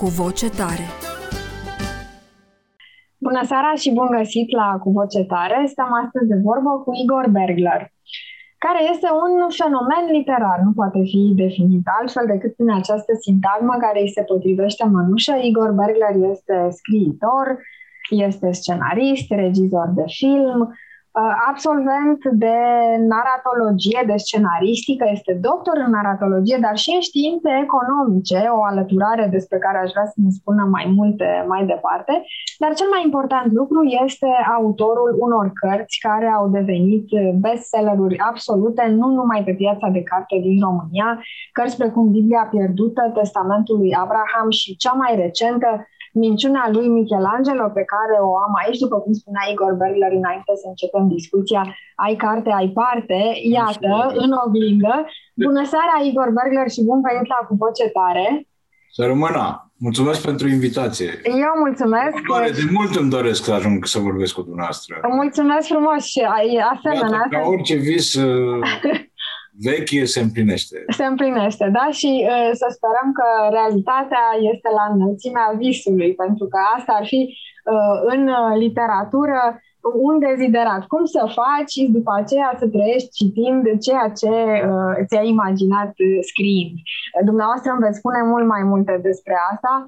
cu voce tare. Bună seara și bun găsit la Cu Voce Tare. Stăm astăzi de vorbă cu Igor Bergler, care este un fenomen literar. Nu poate fi definit altfel decât prin această sintagmă care îi se potrivește mănușă. Igor Bergler este scriitor, este scenarist, regizor de film, Uh, absolvent de naratologie, de scenaristică, este doctor în naratologie, dar și în științe economice, o alăturare despre care aș vrea să ne spună mai multe mai departe. Dar cel mai important lucru este autorul unor cărți care au devenit bestselleruri absolute, nu numai pe piața de carte din România, cărți precum Biblia pierdută, Testamentul lui Abraham și cea mai recentă, minciuna lui Michelangelo pe care o am aici, după cum spunea Igor Bergler înainte să începem discuția, ai carte, ai parte, iată, în oglindă. Bună seara, Igor Bergler, și bun venit la Cu Voce Tare. Să rămână! Mulțumesc pentru invitație. Eu mulțumesc. De mult îmi doresc să ajung să vorbesc cu dumneavoastră. Mulțumesc frumos și asemenea. Iată, ca orice vis veche se împlinește. Se împlinește, da? Și uh, să sperăm că realitatea este la înălțimea visului, pentru că asta ar fi uh, în literatură un deziderat. Cum să faci și după aceea să trăiești citind ceea ce uh, ți-ai imaginat scriind. Dumneavoastră îmi veți spune mult mai multe despre asta.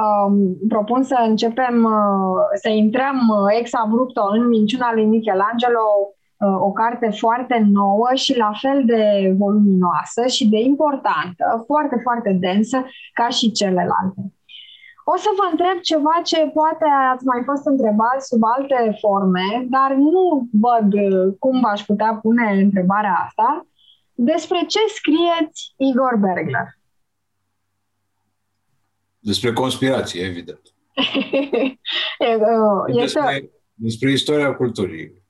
Um, propun să începem, uh, să intrăm ex abrupto în minciuna lui Michelangelo, Uh, o carte foarte nouă și la fel de voluminoasă și de importantă, foarte, foarte densă, ca și celelalte. O să vă întreb ceva ce poate ați mai fost întrebat sub alte forme, dar nu văd uh, cum v-aș putea pune întrebarea asta. Despre ce scrieți Igor Bergler? Despre conspirație, evident. despre, despre istoria culturii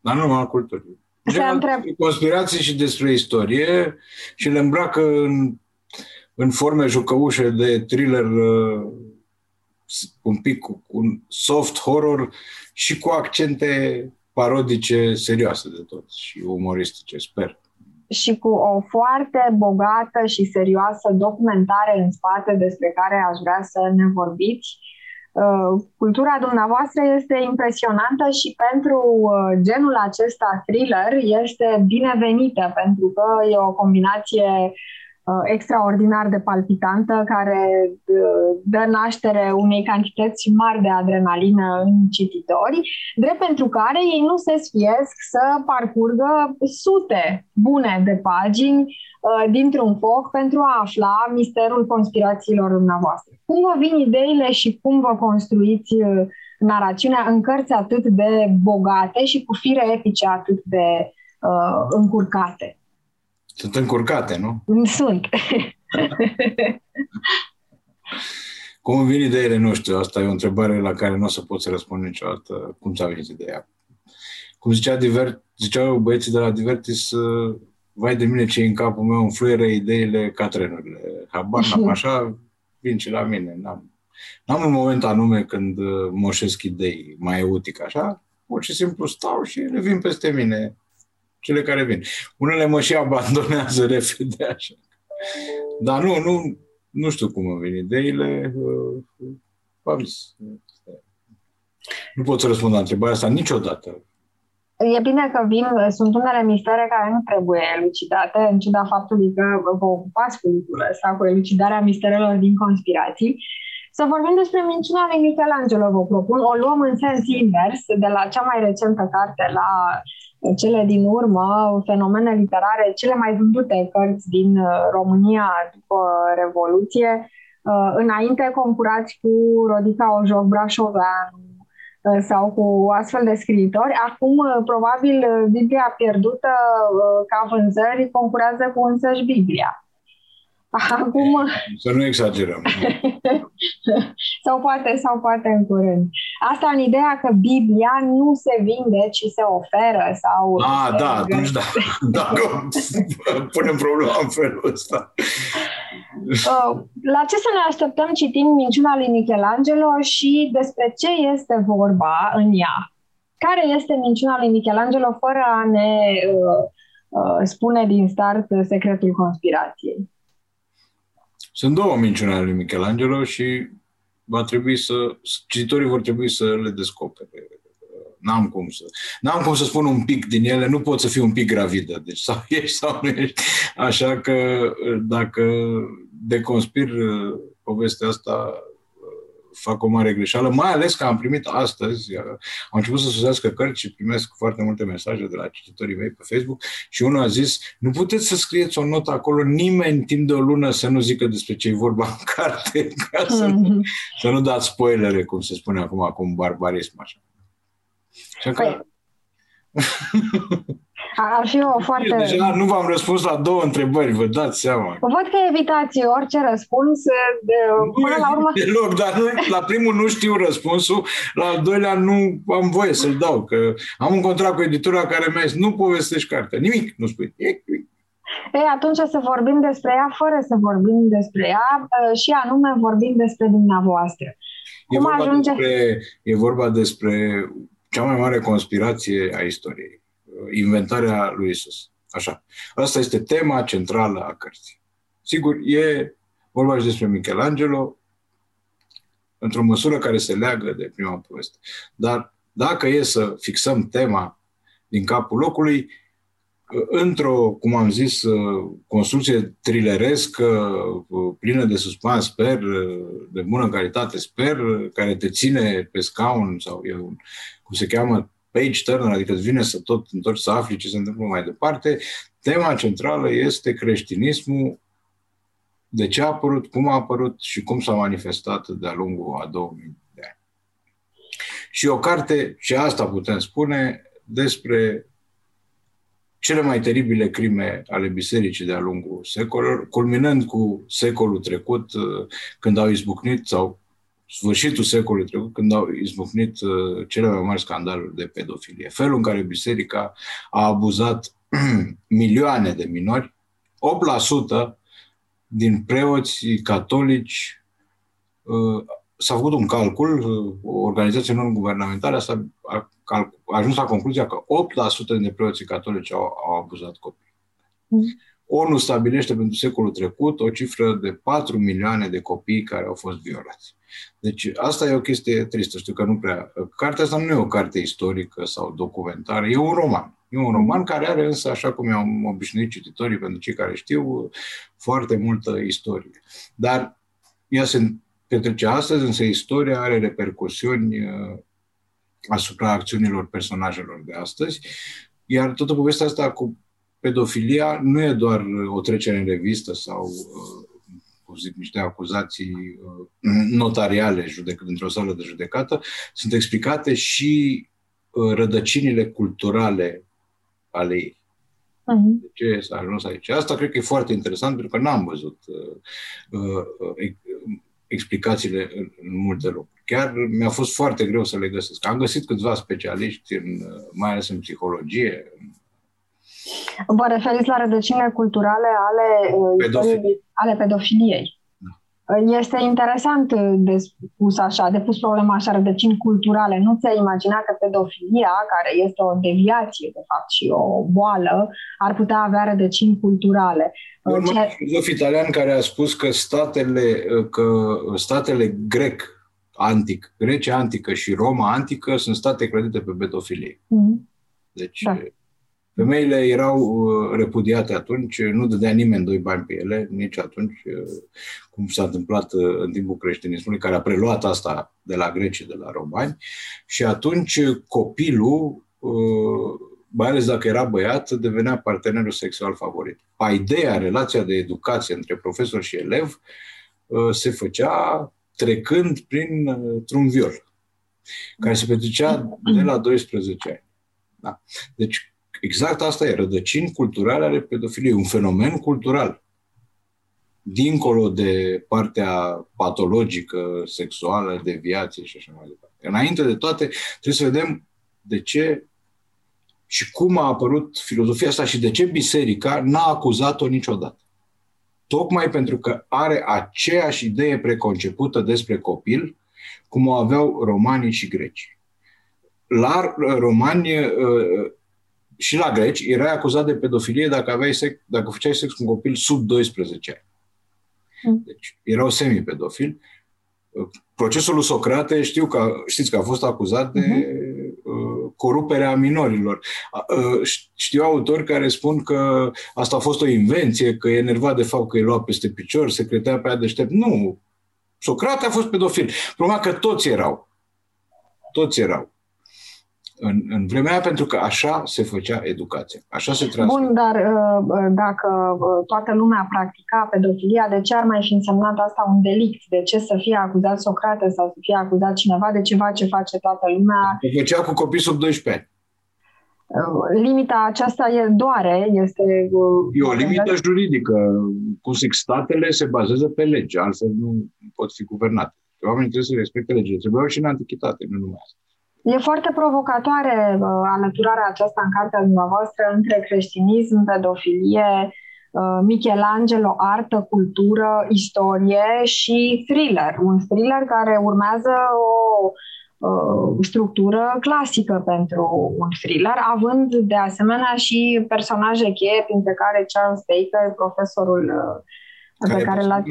dar nu numai culturii. Se întreb. Conspirații și despre istorie și le îmbracă în, în forme jucăușe de thriller uh, un pic cu un soft horror și cu accente parodice serioase de tot și umoristice, sper. Și cu o foarte bogată și serioasă documentare în spate despre care aș vrea să ne vorbiți. Uh, cultura dumneavoastră este impresionantă și pentru uh, genul acesta thriller este binevenită, pentru că e o combinație uh, extraordinar de palpitantă care dă naștere unei cantități mari de adrenalină în cititori, drept pentru care ei nu se sfiesc să parcurgă sute bune de pagini Uh, dintr-un foc pentru a afla misterul conspirațiilor dumneavoastră. Cum vă vin ideile și cum vă construiți uh, narațiunea în cărți atât de bogate și cu fire epice atât de uh, încurcate? Sunt încurcate, nu? Sunt. Cum vin ideile? Nu știu, asta e o întrebare la care nu o să pot să răspund niciodată. Cum ți-a venit ideea? Cum zicea Divert, ziceau băieții de la Divertis, uh, vai de mine ce în capul meu înfluieră ideile ca trenurile. Habar n-am, așa vin și la mine. N-am, n-am un moment anume când uh, moșesc idei mai eutic, așa, pur și simplu stau și le vin peste mine cele care vin. Unele mă și abandonează repede, așa. Dar nu, nu, nu știu cum îmi vin ideile. Uh, nu pot să răspund la întrebarea asta niciodată. E bine că vin, sunt unele mistere care nu trebuie elucidate, în ciuda faptului că vă ocupați cu lucrul ăsta, cu elucidarea misterelor din conspirații. Să vorbim despre minciuna lui Michelangelo, vă propun. O luăm în sens invers, de la cea mai recentă carte la cele din urmă, fenomene literare, cele mai vândute cărți din uh, România după Revoluție. Uh, înainte concurați cu Rodica Ojoc Brașoveanu, Uh, sau cu astfel de scriitori. Acum, uh, probabil, uh, Biblia pierdută ca vânzări concurează cu însăși Biblia. Acum... Să nu exagerăm. sau, poate, sau poate în curând. Asta în ideea că Biblia nu se vinde, ci se oferă sau... Ah, da, atunci da. Dacă punem problema în felul ăsta. Uh, la ce să ne așteptăm citind minciuna lui Michelangelo și despre ce este vorba în ea? Care este minciuna lui Michelangelo fără a ne uh, uh, spune din start secretul conspirației? Sunt două minciuni ale lui Michelangelo și va trebui să, cititorii vor trebui să le descopere. N-am cum să, n-am cum să spun un pic din ele, nu pot să fiu un pic gravidă, deci sau ești sau nu ești. Așa că dacă deconspir uh, povestea asta fac o mare greșeală, mai ales că am primit astăzi, uh, am început să suzească cărți și primesc foarte multe mesaje de la cititorii mei pe Facebook și unul a zis, nu puteți să scrieți o notă acolo, nimeni timp de o lună să nu zică despre ce e vorba în carte, ca să, nu, să nu dați spoilere, cum se spune acum, acum barbarism așa. Așa că... Păi... Ar fi o foarte... Deja nu v-am răspuns la două întrebări, vă dați seama. Văd că evitați orice răspuns. De, până la urmă... Deloc, dar nu, la primul nu știu răspunsul, la al doilea nu am voie să-l dau, că am un contract cu editura care mi-a zis nu povestești cartea, nimic, nu spui nimic, nimic. Ei, atunci să vorbim despre ea fără să vorbim despre ea ă, și anume vorbim despre dumneavoastră. E Cum vorba, ajunge... despre, e vorba despre cea mai mare conspirație a istoriei inventarea lui Isus. Așa. Asta este tema centrală a cărții. Sigur, e vorba și despre Michelangelo, într-o măsură care se leagă de prima poveste. Dar dacă e să fixăm tema din capul locului, într-o, cum am zis, construcție trilerescă, plină de suspans, sper, de bună calitate, sper, care te ține pe scaun sau e un, cum se cheamă, page turner, adică îți vine să tot întorci să afli ce se întâmplă mai departe, tema centrală este creștinismul, de ce a apărut, cum a apărut și cum s-a manifestat de-a lungul a 2000 de ani. Și o carte, și asta putem spune, despre cele mai teribile crime ale bisericii de-a lungul secolelor, culminând cu secolul trecut, când au izbucnit sau sfârșitul secolului trecut, când au izbucnit uh, cele mai mari scandaluri de pedofilie. Felul în care biserica a abuzat milioane de minori, 8% din preoți catolici uh, s-a făcut un calcul, uh, o organizație non-guvernamentală a, a, a ajuns la concluzia că 8% din preoții catolici au, au abuzat copii. Mm. ONU stabilește pentru secolul trecut o cifră de 4 milioane de copii care au fost violați. Deci asta e o chestie tristă, știu că nu prea... Cartea asta nu e o carte istorică sau documentară, e un roman. E un roman care are însă, așa cum i-am obișnuit cititorii, pentru cei care știu, foarte multă istorie. Dar ea se petrece astăzi, însă istoria are repercusiuni uh, asupra acțiunilor personajelor de astăzi, iar toată povestea asta cu pedofilia nu e doar o trecere în revistă sau uh, cum zic, niște acuzații uh, notariale judec- într-o sală de judecată, sunt explicate și uh, rădăcinile culturale ale ei. Uh-huh. De ce s-a ajuns aici? Asta cred că e foarte interesant, pentru că n-am văzut uh, uh, explicațiile în, în multe locuri. Chiar mi-a fost foarte greu să le găsesc. Am găsit câțiva specialiști, în, mai ales în psihologie, în Vă referiți la rădăcinile culturale ale, uh, Pedofil. ale pedofiliei. Da. Este interesant de spus așa, de pus problema așa, rădăcini culturale. Nu ți-ai imagina că pedofilia, care este o deviație, de fapt, și o boală, ar putea avea rădăcini culturale. Un Ce... filozof italian care a spus că statele, că statele grec antic, Grecia antică și Roma antică sunt state credite pe pedofilie. Mm-hmm. Deci da. Femeile erau uh, repudiate atunci, nu dădea nimeni doi bani pe ele, nici atunci, uh, cum s-a întâmplat uh, în timpul creștinismului, care a preluat asta de la grecii, de la romani, și atunci copilul, mai ales dacă era băiat, devenea partenerul sexual favorit. Ideea, relația de educație între profesor și elev se făcea trecând printr-un viol, care se petrecea de la 12 ani. Da. Deci Exact asta e, rădăcini culturale ale pedofiliei, un fenomen cultural. dincolo de partea patologică, sexuală, de viață și așa mai departe. Înainte de toate, trebuie să vedem de ce și cum a apărut filozofia asta și de ce biserica n-a acuzat-o niciodată. Tocmai pentru că are aceeași idee preconcepută despre copil, cum o aveau romanii și greci. La romani uh, și la greci erai acuzat de pedofilie dacă, aveai sex, dacă făceai sex cu un copil sub 12 ani. Hmm. Deci erau semi-pedofili. Procesul lui Socrate știu că, știți că a fost acuzat de uh, coruperea minorilor. Uh, știu autori care spun că asta a fost o invenție, că e enervat de fapt că e luat peste picior, se credea pe aia deștept. Nu. Socrate a fost pedofil. Problema că toți erau. Toți erau în, în vremea aia, pentru că așa se făcea educația. Așa se transmite. Bun, dar uh, uh, dacă uh, toată lumea practica pedofilia, de ce ar mai fi însemnat asta un delict? De ce să fie acuzat Socrate sau să fie acuzat cineva de ceva ce face toată lumea? Se făcea cu copii sub 12 ani. Limita aceasta e doare, este... E o limită juridică. Cu statele se bazează pe lege, altfel nu pot fi guvernate. Oamenii trebuie să respecte legile. Trebuiau și în antichitate, nu numai asta. E foarte provocatoare uh, alăturarea aceasta în cartea dumneavoastră între creștinism, pedofilie, uh, Michelangelo, artă, cultură, istorie și thriller. Un thriller care urmează o uh, structură clasică pentru un thriller, având de asemenea și personaje cheie, printre care Charles Baker, profesorul uh, pe care l-ați...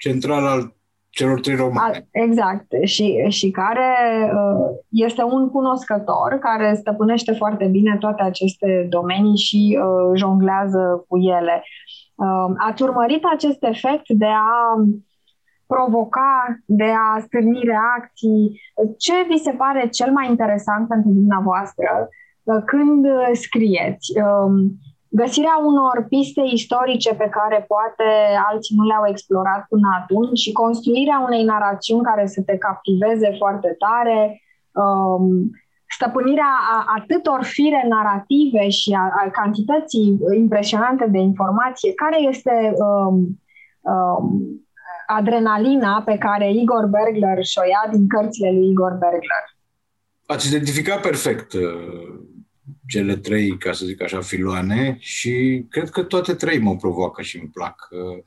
Central al celor trei romane. Exact. Și, și care uh, este un cunoscător care stăpânește foarte bine toate aceste domenii și uh, jonglează cu ele. Uh, ați urmărit acest efect de a provoca, de a stârni reacții? Ce vi se pare cel mai interesant pentru dumneavoastră când scrieți? Găsirea unor piste istorice pe care poate alții nu le-au explorat până atunci și construirea unei narațiuni care să te captiveze foarte tare, um, stăpânirea a atâtor fire narrative și a, a cantității impresionante de informație, care este um, um, adrenalina pe care Igor Bergler și-o ia din cărțile lui Igor Bergler. Ați identificat perfect uh, cele trei, ca să zic așa, filoane și cred că toate trei mă provoacă și îmi plac. Uh,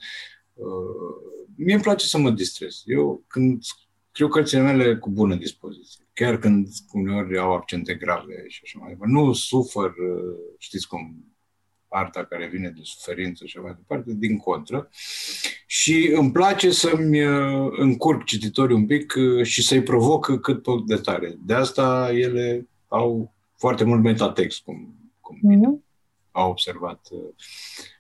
uh, mie îmi place să mă distrez. Eu când scriu cărțile mele cu bună dispoziție, chiar când uneori au accente grave și așa mai departe. Nu sufăr, uh, știți cum, arta care vine de suferință și așa mai departe, din contră. Și îmi place să-mi încurc cititorii un pic și să-i provoc cât pot de tare. De asta ele au foarte mult metatext, cum, cum mm-hmm. au observat uh,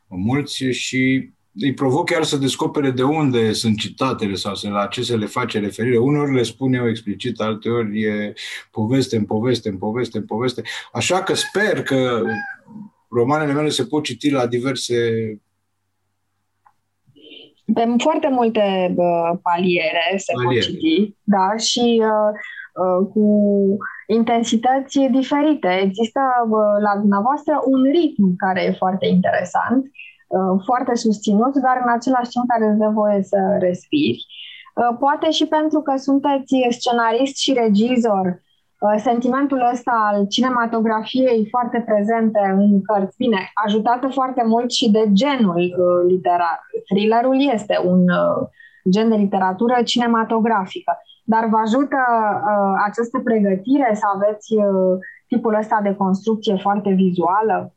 mulți și îi provoc chiar să descopere de unde sunt citatele sau la ce se le face referire. Uneori le spun eu explicit, alteori e poveste în poveste, în poveste, în poveste. Așa că sper că romanele mele se pot citi la diverse pe foarte multe uh, paliere se paliere. pot citi, da, și uh, uh, cu intensități diferite. Există la dumneavoastră un ritm care e foarte interesant, uh, foarte susținut, dar în același timp care îți dă voie să respiri. Uh, poate și pentru că sunteți scenarist și regizor, uh, sentimentul ăsta al cinematografiei foarte prezente în cărți, bine, ajutată foarte mult și de genul literar. Thrillerul este un gen de literatură cinematografică. Dar vă ajută uh, această pregătire să aveți uh, tipul ăsta de construcție foarte vizuală?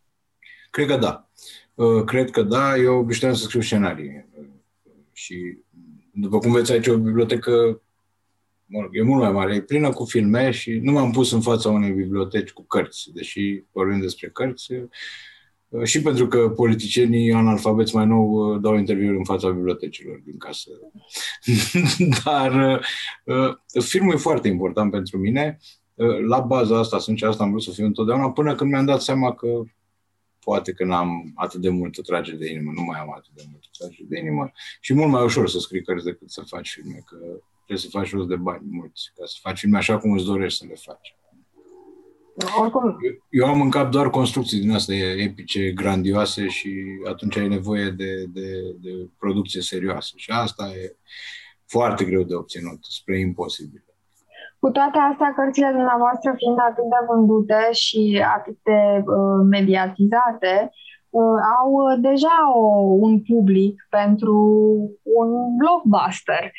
Cred că da. Uh, cred că da. Eu obișnuiam să scriu scenarii. Uh, și după cum veți aici, o bibliotecă mă rog, e mult mai mare, e plină cu filme și nu m-am pus în fața unei biblioteci cu cărți, deși vorbim despre cărți, Uh, și pentru că politicienii analfabeți mai nou uh, dau interviuri în fața bibliotecilor din casă. Dar uh, filmul e foarte important pentru mine. La baza asta sunt și asta am vrut să fiu întotdeauna, până când mi-am dat seama că poate că n-am atât de multă trage de inimă, nu mai am atât de multă trage de inimă și mult mai ușor să scrii cărți decât să faci filme, că trebuie să faci rost de bani mulți, ca să faci filme așa cum îți dorești să le faci. Oricum. Eu am în cap doar construcții din astea epice, grandioase și atunci ai nevoie de, de, de producție serioasă. Și asta e foarte greu de obținut, spre imposibil. Cu toate astea, cărțile dumneavoastră fiind atât de vândute și atât de uh, mediatizate, uh, au deja o, un public pentru un blockbuster.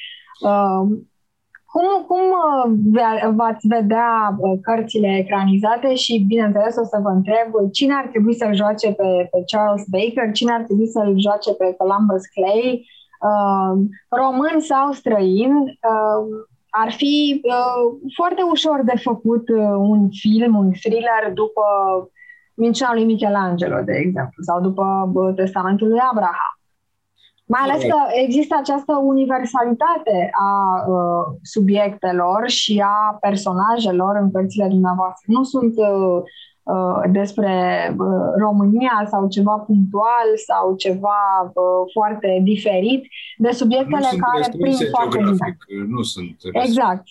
Uh, cum, cum uh, v-ați vedea uh, cărțile ecranizate? Și, bineînțeles, o să vă întreb cine ar trebui să-l joace pe, pe Charles Baker, cine ar trebui să-l joace pe Columbus Clay, uh, român sau străin, uh, ar fi uh, foarte ușor de făcut uh, un film, un thriller după Minciuna lui Michelangelo, de exemplu, sau după uh, Testamentul lui Abraham. Mai ales că există această universalitate a uh, subiectelor și a personajelor în cărțile dumneavoastră. Nu sunt uh, uh, despre uh, România sau ceva punctual sau ceva uh, foarte diferit de subiectele nu care prind foarte bine. Nu sunt. Exact.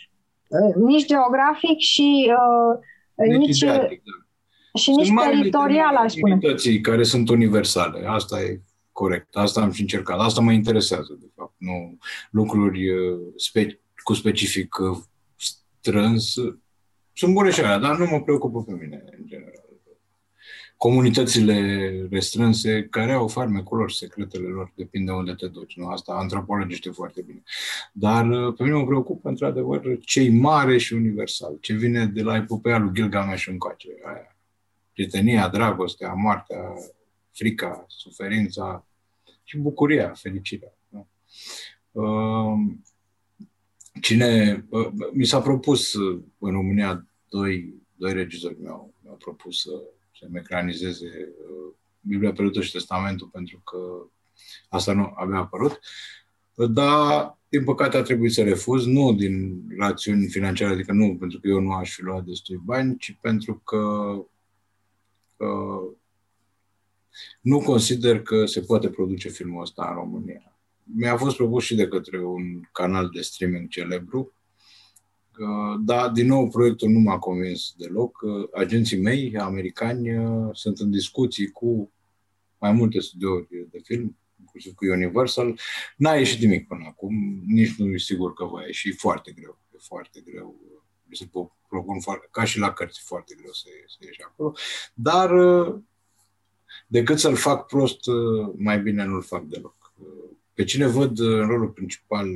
Uh, nici geografic și uh, nici, nici ideatic, da. și sunt nici teritorial, aș spune. care sunt universale. Asta e corect. Asta am și încercat. Asta mă interesează, de fapt. Nu lucruri uh, spe- cu specific uh, strâns. Sunt bune și alea, dar nu mă preocupă pe mine, în general. Comunitățile restrânse care au farmecul lor, secretele lor, depinde unde te duci. Nu? Asta antropologii știu foarte bine. Dar uh, pe mine mă preocupă, într-adevăr, cei mare și universal. Ce vine de la epopeea lui Gilgamesh încoace. Aia. Prietenia, dragostea, moartea, frica, suferința și bucuria, fericirea. Da? Cine, mi s-a propus uh, în România, doi, doi regizori mi-au, mi-au propus să, să-mi ecranizeze uh, Biblia Perută și Testamentul, pentru că asta nu avea apărut. Dar, din păcate, a trebuit să refuz, nu din rațiuni financiare, adică nu pentru că eu nu aș fi luat destui bani, ci pentru că uh, nu consider că se poate produce filmul ăsta în România. Mi-a fost propus și de către un canal de streaming celebru, dar, din nou, proiectul nu m-a convins deloc. Agenții mei, americani, sunt în discuții cu mai multe studiouri de film, inclusiv cu Universal. N-a ieșit nimic până acum, nici nu e sigur că va ieși. Foarte greu, e foarte greu. Se propun foarte, ca și la cărți, foarte greu să, să ieși acolo. Dar decât să-l fac prost, uh, mai bine nu-l fac deloc. Uh, pe cine văd uh, în rolul principal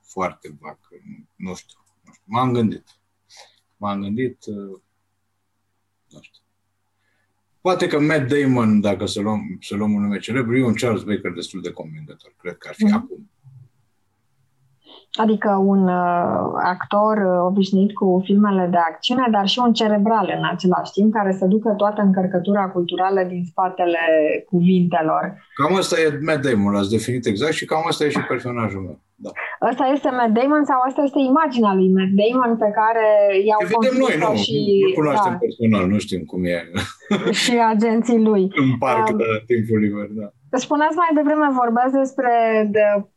foarte vag, nu știu, nu știu. M-am gândit. M-am gândit, nu știu. Poate că Matt Damon, dacă să luăm, să luăm un nume celebru, e un Charles Baker destul de convingător. Cred că ar fi mm. acum. Adică un uh, actor uh, obișnuit cu filmele de acțiune, dar și un cerebral în același timp, care să ducă toată încărcătura culturală din spatele cuvintelor. Cam asta e Matt Damon, l-ați definit exact și cam asta e și personajul meu. Da. Asta este Matt Damon sau asta este imaginea lui Matt Damon pe care i-au Vedem noi, nu, și, nu cunoaștem da. personal, nu știm cum e. și agenții lui. În parc, um, de timpul liber, da. Spuneați mai devreme, vorbeați despre de Uh,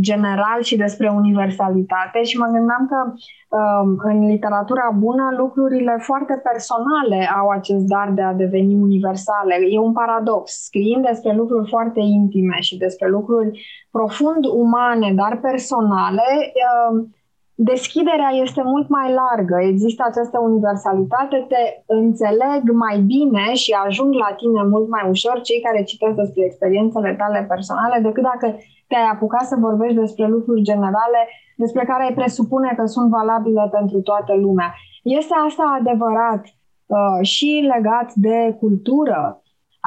general și despre universalitate și mă gândeam că um, în literatura bună lucrurile foarte personale au acest dar de a deveni universale. E un paradox. Scriind despre lucruri foarte intime și despre lucruri profund umane, dar personale, um, deschiderea este mult mai largă. Există această universalitate, te înțeleg mai bine și ajung la tine mult mai ușor cei care citesc despre experiențele tale personale decât dacă te-ai apucat să vorbești despre lucruri generale despre care ai presupune că sunt valabile pentru toată lumea. Este asta adevărat uh, și legat de cultură,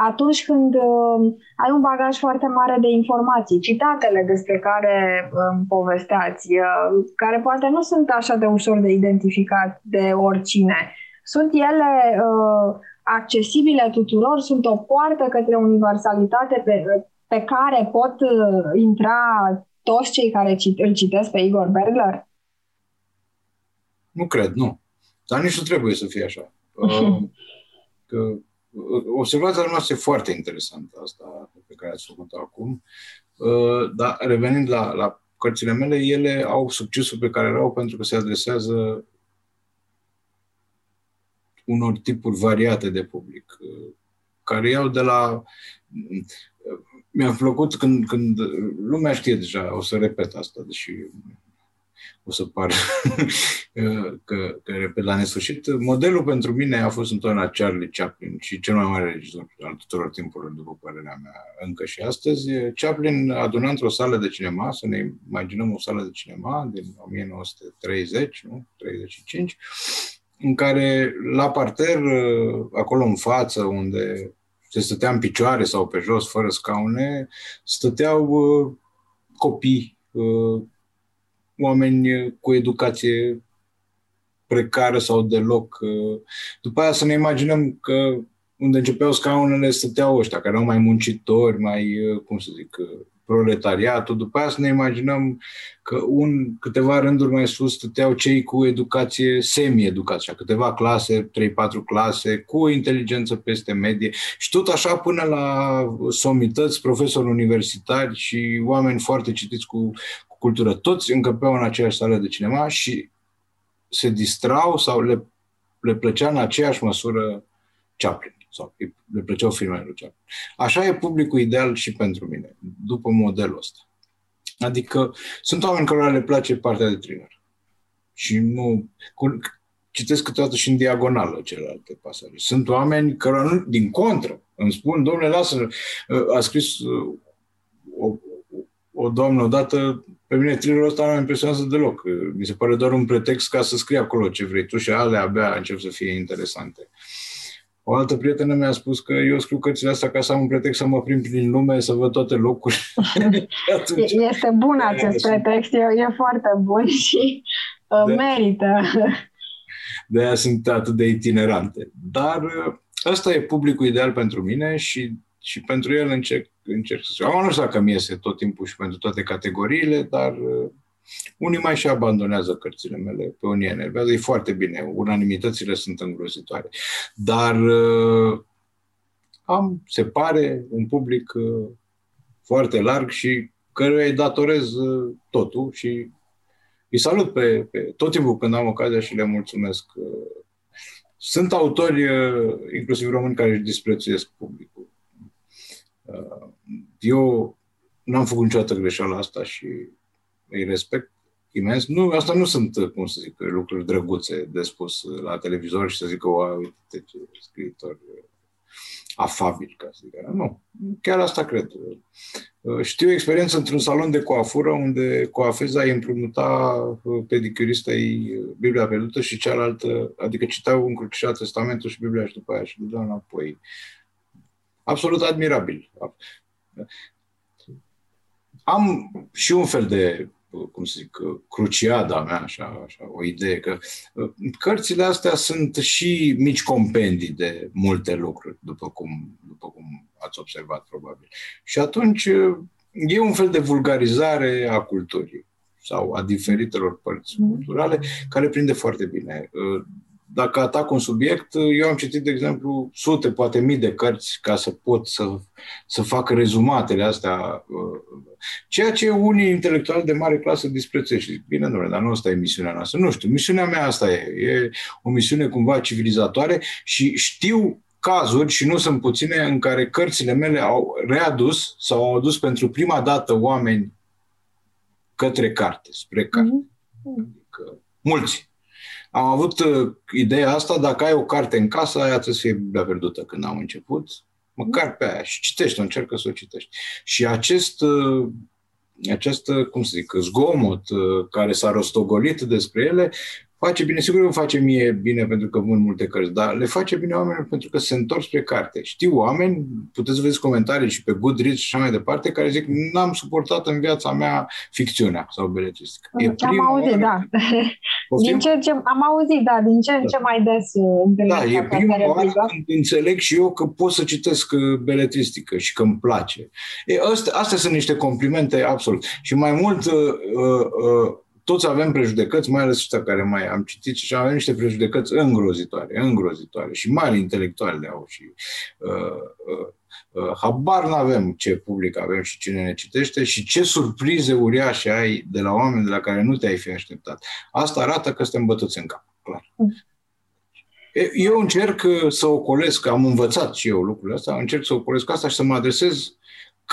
atunci când uh, ai un bagaj foarte mare de informații, citatele despre care uh, povesteați, uh, care poate nu sunt așa de ușor de identificat de oricine, sunt ele uh, accesibile tuturor, sunt o poartă către universalitate pe, pe care pot uh, intra toți cei care cit- îl citesc pe Igor Bergler? Nu cred, nu. Dar nici nu trebuie să fie așa. Uh, că uh, observația noastră e foarte interesantă asta pe care ați făcut-o acum. Dar revenind la, la cărțile mele, ele au succesul pe care le au pentru că se adresează unor tipuri variate de public, care iau de la mi-a plăcut când, când lumea știe deja, o să repet asta, deși o să par că, că repet la nesfârșit. Modelul pentru mine a fost întotdeauna Charlie Chaplin și cel mai mare regizor al tuturor timpurilor, după părerea mea, încă și astăzi. Chaplin aduna într-o sală de cinema, să ne imaginăm o sală de cinema din 1930, nu? 35, în care la parter, acolo în față, unde se stătea în picioare sau pe jos, fără scaune, stăteau uh, copii, uh, oameni cu educație precară sau deloc. Uh. După aia să ne imaginăm că unde începeau scaunele stăteau ăștia, care erau mai muncitori, mai, uh, cum să zic, uh, proletariatul. După aia să ne imaginăm că un, câteva rânduri mai sus stăteau cei cu educație semi-educație, câteva clase, 3-4 clase, cu inteligență peste medie și tot așa până la somități, profesori universitari și oameni foarte citiți cu, cu cultură. Toți încăpeau în aceeași sală de cinema și se distrau sau le, le plăcea în aceeași măsură Chaplin sau le plăceau filmele lui Chaplin. Așa e publicul ideal și pentru mine, după modelul ăsta. Adică sunt oameni care le place partea de thriller. Și nu... Cu, citesc câteodată și în diagonală celelalte pasaje. Sunt oameni care, nu, din contră, îmi spun, domnule, lasă a scris uh, o, o doamnă odată, pe mine thrillerul ăsta nu mă impresionează deloc. Mi se pare doar un pretext ca să scrie acolo ce vrei tu și alea abia încep să fie interesante. Uh, o altă prietenă mi-a spus că eu scriu cărțile astea ca să am un pretext să mă prim prin lume, să văd toate locurile. este bun acest pretext, e, e foarte bun și uh, de, merită. De aia sunt atât de itinerante. Dar uh, ăsta e publicul ideal pentru mine și, și pentru el încerc, încerc să scriu. nu știu dacă mi iese tot timpul și pentru toate categoriile, dar uh, unii mai și abandonează cărțile mele, pe unii enervează, e foarte bine, unanimitățile sunt îngrozitoare. Dar uh, am, se pare, un public uh, foarte larg și căruia îi datorez uh, totul și îi salut pe, pe tot timpul când am ocazia și le mulțumesc. Sunt autori, inclusiv români, care își disprețuiesc publicul. Eu n-am făcut niciodată greșeala asta și îi respect imens. Nu, asta nu sunt, cum să zic, lucruri drăguțe de spus la televizor și să zic că, uite ce scriitor afabil, ca să zic. Nu, chiar asta cred. Știu experiență într-un salon de coafură unde coafeza îi împrumuta pedicuristei Biblia pierdută și cealaltă, adică citeau încrucișat testamentul și Biblia și după aia și dădeau înapoi. Absolut admirabil. Am și un fel de cum să zic, cruciada mea, așa, așa, o idee că uh, cărțile astea sunt și mici compendii de multe lucruri, după cum, după cum ați observat probabil. Și atunci uh, e un fel de vulgarizare a culturii sau a diferitelor părți mm. culturale care prinde foarte bine. Uh, dacă atac un subiect, eu am citit, de exemplu, sute, poate mii de cărți ca să pot să, să fac rezumatele astea, uh, ceea ce unii intelectuali de mare clasă disprețuiesc. Și zic, bine, domnule, dar nu asta e misiunea noastră. Nu știu, misiunea mea asta e. E o misiune cumva civilizatoare și știu cazuri, și nu sunt puține, în care cărțile mele au readus sau au adus pentru prima dată oameni către carte, spre carte. Mm-hmm. Adică, mulți am avut uh, ideea asta, dacă ai o carte în casă, aia trebuie să fie Biblia pierdută când am început, măcar pe aia și citește, încercă să o citești. Și acest, uh, acest, uh, cum să zic, zgomot uh, care s-a rostogolit despre ele, face bine, sigur îmi face mie bine pentru că vând multe cărți, dar le face bine oamenilor pentru că se întorc spre carte. Știu oameni, puteți să vedeți comentarii și pe Goodreads și așa mai departe, care zic, n-am suportat în viața mea ficțiunea sau beletristica. E am auzit, oară... da. Din ce, ce, am auzit, da, din ce în da. ce mai des uh, Da, e prima oară când înțeleg și eu că pot să citesc uh, beletristică și că îmi place. E, astea, astea sunt niște complimente absolut. Și mai mult, uh, uh, toți avem prejudecăți, mai ales ăștia care mai am citit și avem niște prejudecăți îngrozitoare, îngrozitoare și mai intelectuale au și uh, uh, uh, habar nu avem ce public avem și cine ne citește și ce surprize uriașe ai de la oameni de la care nu te-ai fi așteptat. Asta arată că suntem bătuți în cap, clar. Eu încerc să ocolesc, am învățat și eu lucrurile astea, încerc să ocolesc asta și să mă adresez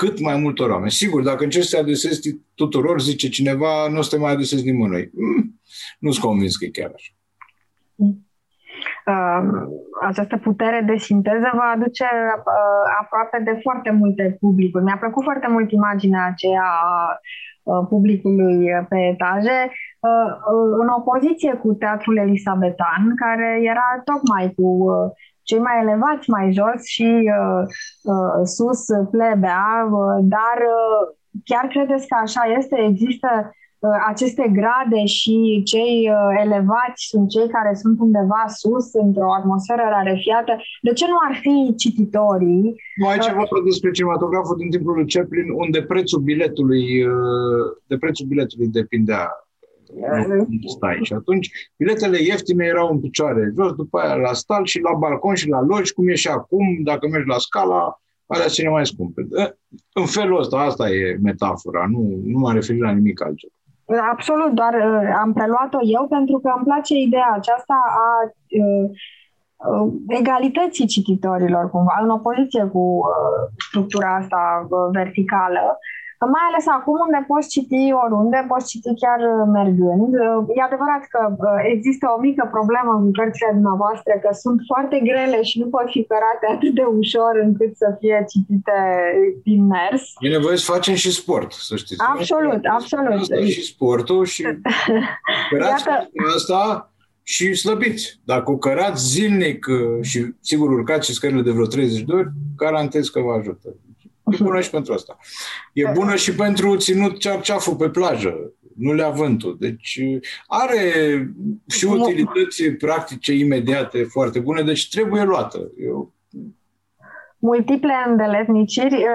cât mai multor oameni. Sigur, dacă încerci să te adresezi tuturor, zice cineva, nu o să te mai adresezi nimănui. Mm, nu-s convins că e chiar așa. Uh, această putere de sinteză va aduce uh, aproape de foarte multe publicuri. Mi-a plăcut foarte mult imaginea aceea a uh, publicului pe etaje, uh, uh, în opoziție cu teatrul elisabetan, care era tocmai cu uh, cei mai elevați mai jos și uh, uh, sus plebea, uh, dar uh, chiar credeți că așa este? Există uh, aceste grade și cei uh, elevați sunt cei care sunt undeva sus, într-o atmosferă rarefiată. De ce nu ar fi cititorii? Nu, aici uh, vorba despre cinematograful din timpul lui Chaplin, unde prețul biletului, uh, de prețul biletului depindea stai. Și atunci biletele ieftine erau în picioare jos, după aia la stal și la balcon și la logi, cum e și acum, dacă mergi la scala, alea cele mai scumpe. În felul ăsta, asta e metafora, nu, nu m-am referit la nimic altceva. Absolut, doar uh, am preluat-o eu pentru că îmi place ideea aceasta a uh, uh, egalității cititorilor, cumva, în opoziție cu uh, structura asta uh, verticală. Mai ales acum unde poți citi oriunde, poți citi chiar uh, mergând. Uh, e adevărat că uh, există o mică problemă în cărțile dumneavoastră, că sunt foarte grele și nu pot fi cărate atât de ușor încât să fie citite din mers. E nevoie să facem și sport, să știți. Absolut, absolut. Asta și sportul și cărați asta și slăbiți. Dacă o cărați zilnic și sigur urcați și scările de vreo 30 de ori, garantez că vă ajută. E bună și pentru asta. E bună și pentru ținut cearceaful pe plajă, nu le vântul. Deci are și utilități practice imediate foarte bune, deci trebuie luată. Eu... Multiple îndeletniciri.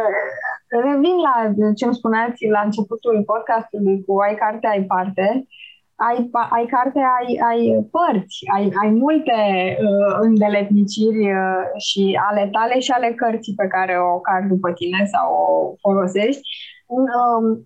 Revin la ce îmi spuneați la începutul podcastului cu ai carte, ai parte ai, ai carte, ai, ai părți, ai, ai multe uh, îndeletniciri uh, și ale tale și ale cărții pe care o cari după tine sau o folosești. Um,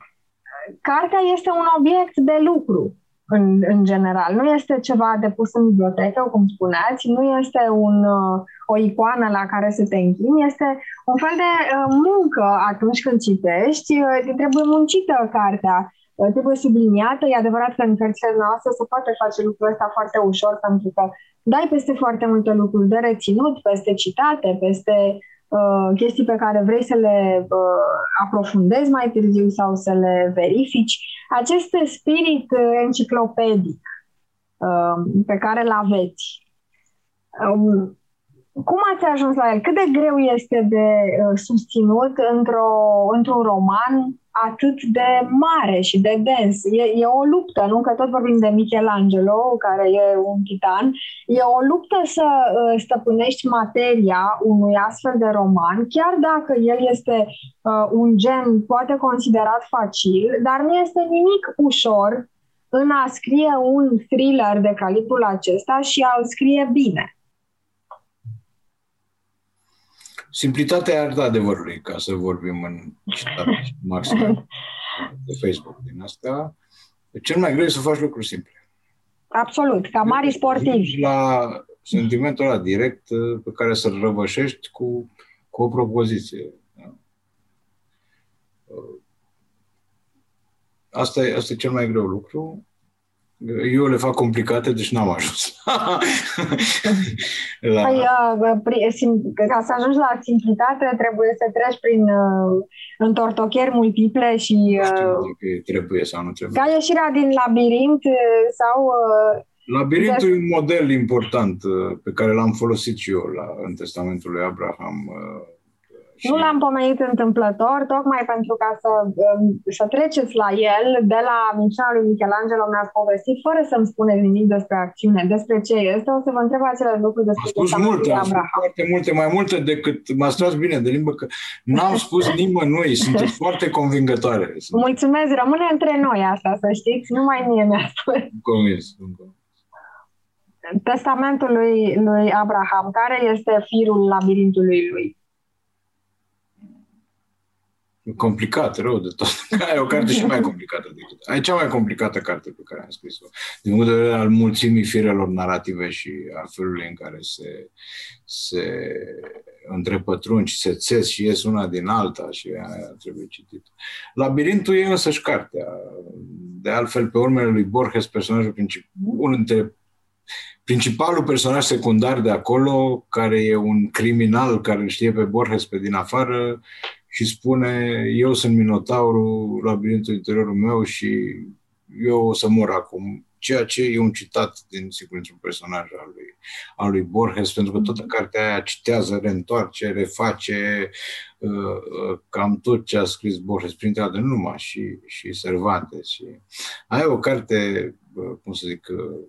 cartea este un obiect de lucru în, în general. Nu este ceva de pus în bibliotecă, cum spuneați, nu este un, uh, o icoană la care să te închini, este un fel de uh, muncă atunci când citești, uh, trebuie muncită cartea Uh, trebuie subliniată. E adevărat că în cărțile noastre se poate face lucrul ăsta foarte ușor pentru că dai peste foarte multe lucruri de reținut, peste citate, peste uh, chestii pe care vrei să le uh, aprofundezi mai târziu sau să le verifici. Acest spirit uh, enciclopedic uh, pe care îl aveți, um, cum ați ajuns la el? Cât de greu este de uh, susținut într-o, într-un roman atât de mare și de dens. E, e o luptă, nu? Că tot vorbim de Michelangelo, care e un titan. E o luptă să uh, stăpânești materia unui astfel de roman, chiar dacă el este uh, un gen poate considerat facil, dar nu este nimic ușor în a scrie un thriller de calibrul acesta și a-l scrie bine. Simplitatea arda adevărului, ca să vorbim în citate maxim de Facebook din asta. Cel mai greu e să faci lucruri simple. Absolut, ca mari sportivi. La sentimentul ăla direct uh, pe care să-l răvășești cu, cu o propoziție. Da? Uh, asta e, asta e cel mai greu lucru. Eu le fac complicate, deci n-am ajuns. la... Păi, uh, ca să ajungi la simplitate, trebuie să treci prin uh, întortocheri multiple și... Uh, știu trebuie sau nu trebuie. Ca ieșirea din labirint uh, sau... Uh, Labirintul de... e un model important uh, pe care l-am folosit și eu la, în testamentul lui Abraham. Uh, și... Nu l-am pomenit întâmplător, tocmai pentru ca să, um, să treceți la el, de la misiunea lui Michelangelo mi-ați povestit, fără să-mi spuneți nimic despre acțiune, despre ce este, o să vă întreb acele lucruri despre spus multe, am spus foarte multe, mai multe decât m-ați tras bine de limbă, că n-am spus nimănui, sunteți foarte convingătoare. Sunt... Mulțumesc, rămâne între noi asta, să știți, numai mie mi-a spus. Convins, Testamentul lui, lui Abraham, care este firul labirintului lui? Complicat, rău de tot. e o carte și mai complicată decât. E cea mai complicată carte pe care am scris-o. Din punct de vedere al mulțimii firelor narrative și a felului în care se, se întrepătrund și se țes și ies una din alta și aia trebuie citit. Labirintul e însăși cartea. De altfel, pe urmele lui Borges, personajul principal, unul dintre principalul personaj secundar de acolo, care e un criminal care îl știe pe Borges pe din afară și spune eu sunt Minotaurul, labirintul interiorul meu și eu o să mor acum. Ceea ce e un citat din, sigur, într-un personaj al lui, al lui Borges, pentru că toată cartea aia citează, reîntoarce, reface uh, uh, cam tot ce a scris Borges, printre altele, nu numai, și, și Cervantes. Și... Aia e o carte, uh, cum să zic, uh,